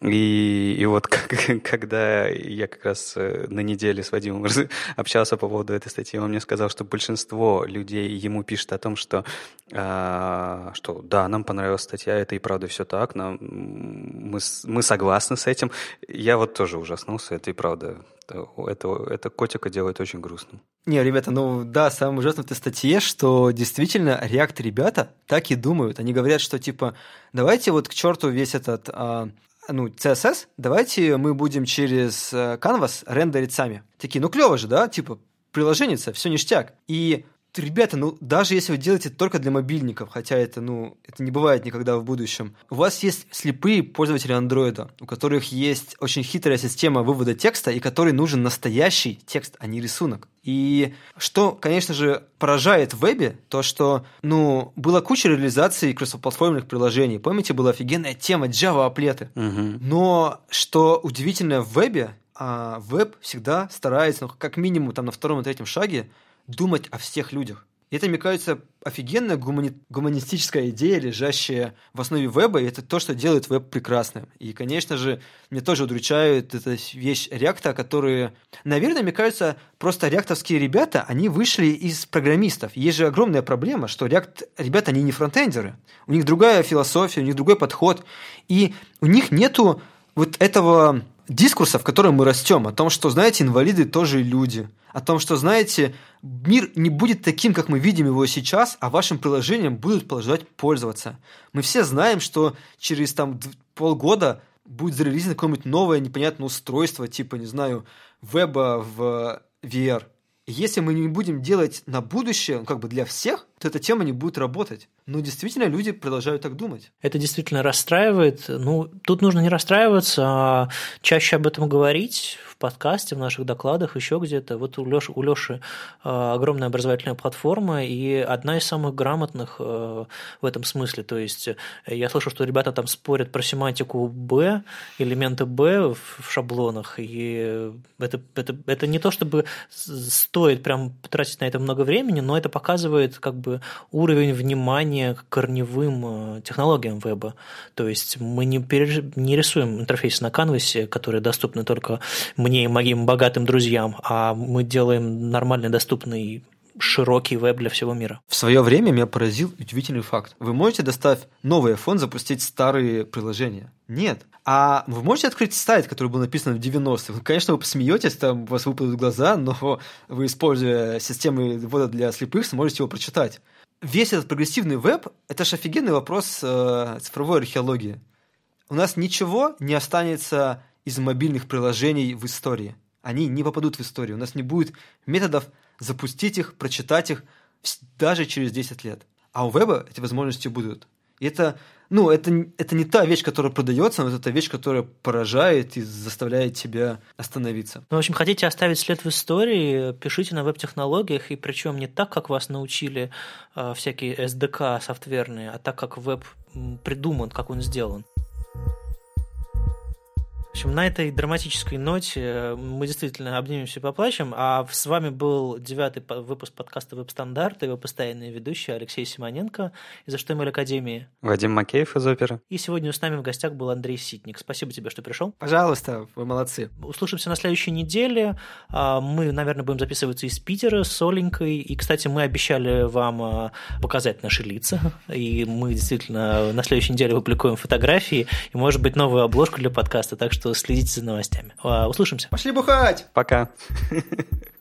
И, и вот [laughs] как, когда я как раз э, на неделе с Вадимом общался по поводу этой статьи, он мне сказал, что большинство людей ему пишет о том, что, э, что да, нам понравилась статья, это и правда все так, нам, мы, мы согласны с этим. Я вот тоже ужаснулся, это и правда это, это котика делает очень грустным. Не, ребята, ну да, самое ужасное в этой статье, что действительно React ребята так и думают. Они говорят, что типа, давайте вот к черту весь этот а, ну, CSS, давайте мы будем через э, Canvas рендерить сами. Такие, ну клево же, да? Типа, приложение, все ништяк. И ребята, ну даже если вы делаете только для мобильников, хотя это, ну, это не бывает никогда в будущем, у вас есть слепые пользователи андроида, у которых есть очень хитрая система вывода текста, и который нужен настоящий текст, а не рисунок. И что, конечно же, поражает в вебе, то, что, ну, была куча реализаций кроссплатформенных приложений. Помните, была офигенная тема Java аплеты. Угу. Но что удивительно в вебе, а веб всегда старается, ну, как минимум там на втором и третьем шаге, думать о всех людях. Это, мне кажется, офигенная гумани... гуманистическая идея, лежащая в основе веба, и это то, что делает веб прекрасным. И, конечно же, мне тоже удручает эта вещь реакта, которые, наверное, мне кажется, просто реактовские ребята, они вышли из программистов. Есть же огромная проблема, что реакт ребята, они не фронтендеры. У них другая философия, у них другой подход, и у них нету вот этого дискурса, в котором мы растем, о том, что, знаете, инвалиды тоже люди, о том, что, знаете, мир не будет таким, как мы видим его сейчас, а вашим приложением будут продолжать пользоваться. Мы все знаем, что через там полгода будет зарелизено какое-нибудь новое непонятное устройство, типа, не знаю, веба в VR. Если мы не будем делать на будущее, ну, как бы для всех, то эта тема не будет работать. Но действительно люди продолжают так думать. Это действительно расстраивает. Ну, тут нужно не расстраиваться, а чаще об этом говорить в подкасте, в наших докладах, еще где-то. Вот у Леши, у Леши огромная образовательная платформа и одна из самых грамотных э, в этом смысле. То есть э, я слышал, что ребята там спорят про семантику Б, элементы Б в шаблонах, и это, это, это не то, чтобы стоит прям тратить на это много времени, но это показывает как бы уровень внимания к корневым э, технологиям веба. То есть мы не, переж... не рисуем интерфейсы на канвасе, которые доступны только мне и моим богатым друзьям, а мы делаем нормальный, доступный широкий веб для всего мира. В свое время меня поразил удивительный факт. Вы можете, достав новый iPhone, запустить старые приложения? Нет. А вы можете открыть сайт, который был написан в 90-х? Конечно, вы посмеетесь, там у вас выпадут глаза, но вы, используя системы ввода для слепых, сможете его прочитать. Весь этот прогрессивный веб – это же офигенный вопрос э, цифровой археологии. У нас ничего не останется из мобильных приложений в истории. Они не попадут в историю. У нас не будет методов запустить их, прочитать их даже через 10 лет. А у веба эти возможности будут. И это, ну, это, это не та вещь, которая продается, но это та вещь, которая поражает и заставляет тебя остановиться. Ну, в общем, хотите оставить след в истории, пишите на веб-технологиях, и причем не так, как вас научили э, всякие SDK софтверные, а так, как веб придуман, как он сделан. В общем, на этой драматической ноте э, мы действительно обнимемся и поплачем. А с вами был девятый выпуск подкаста «Веб-стандарт» его постоянный ведущий Алексей Симоненко из HTML Академии. Вадим Макеев из оперы. И сегодня с нами в гостях был Андрей Ситник. Спасибо тебе, что пришел. Пожалуйста, вы молодцы. Услышимся на следующей неделе. А, мы, наверное, будем записываться из Питера с Оленькой. И, кстати, мы обещали вам а, показать наши лица. И мы действительно на следующей неделе публикуем фотографии и, может быть, новую обложку для подкаста. Так что что следите за новостями. А, услышимся. Пошли бухать! Пока. [laughs]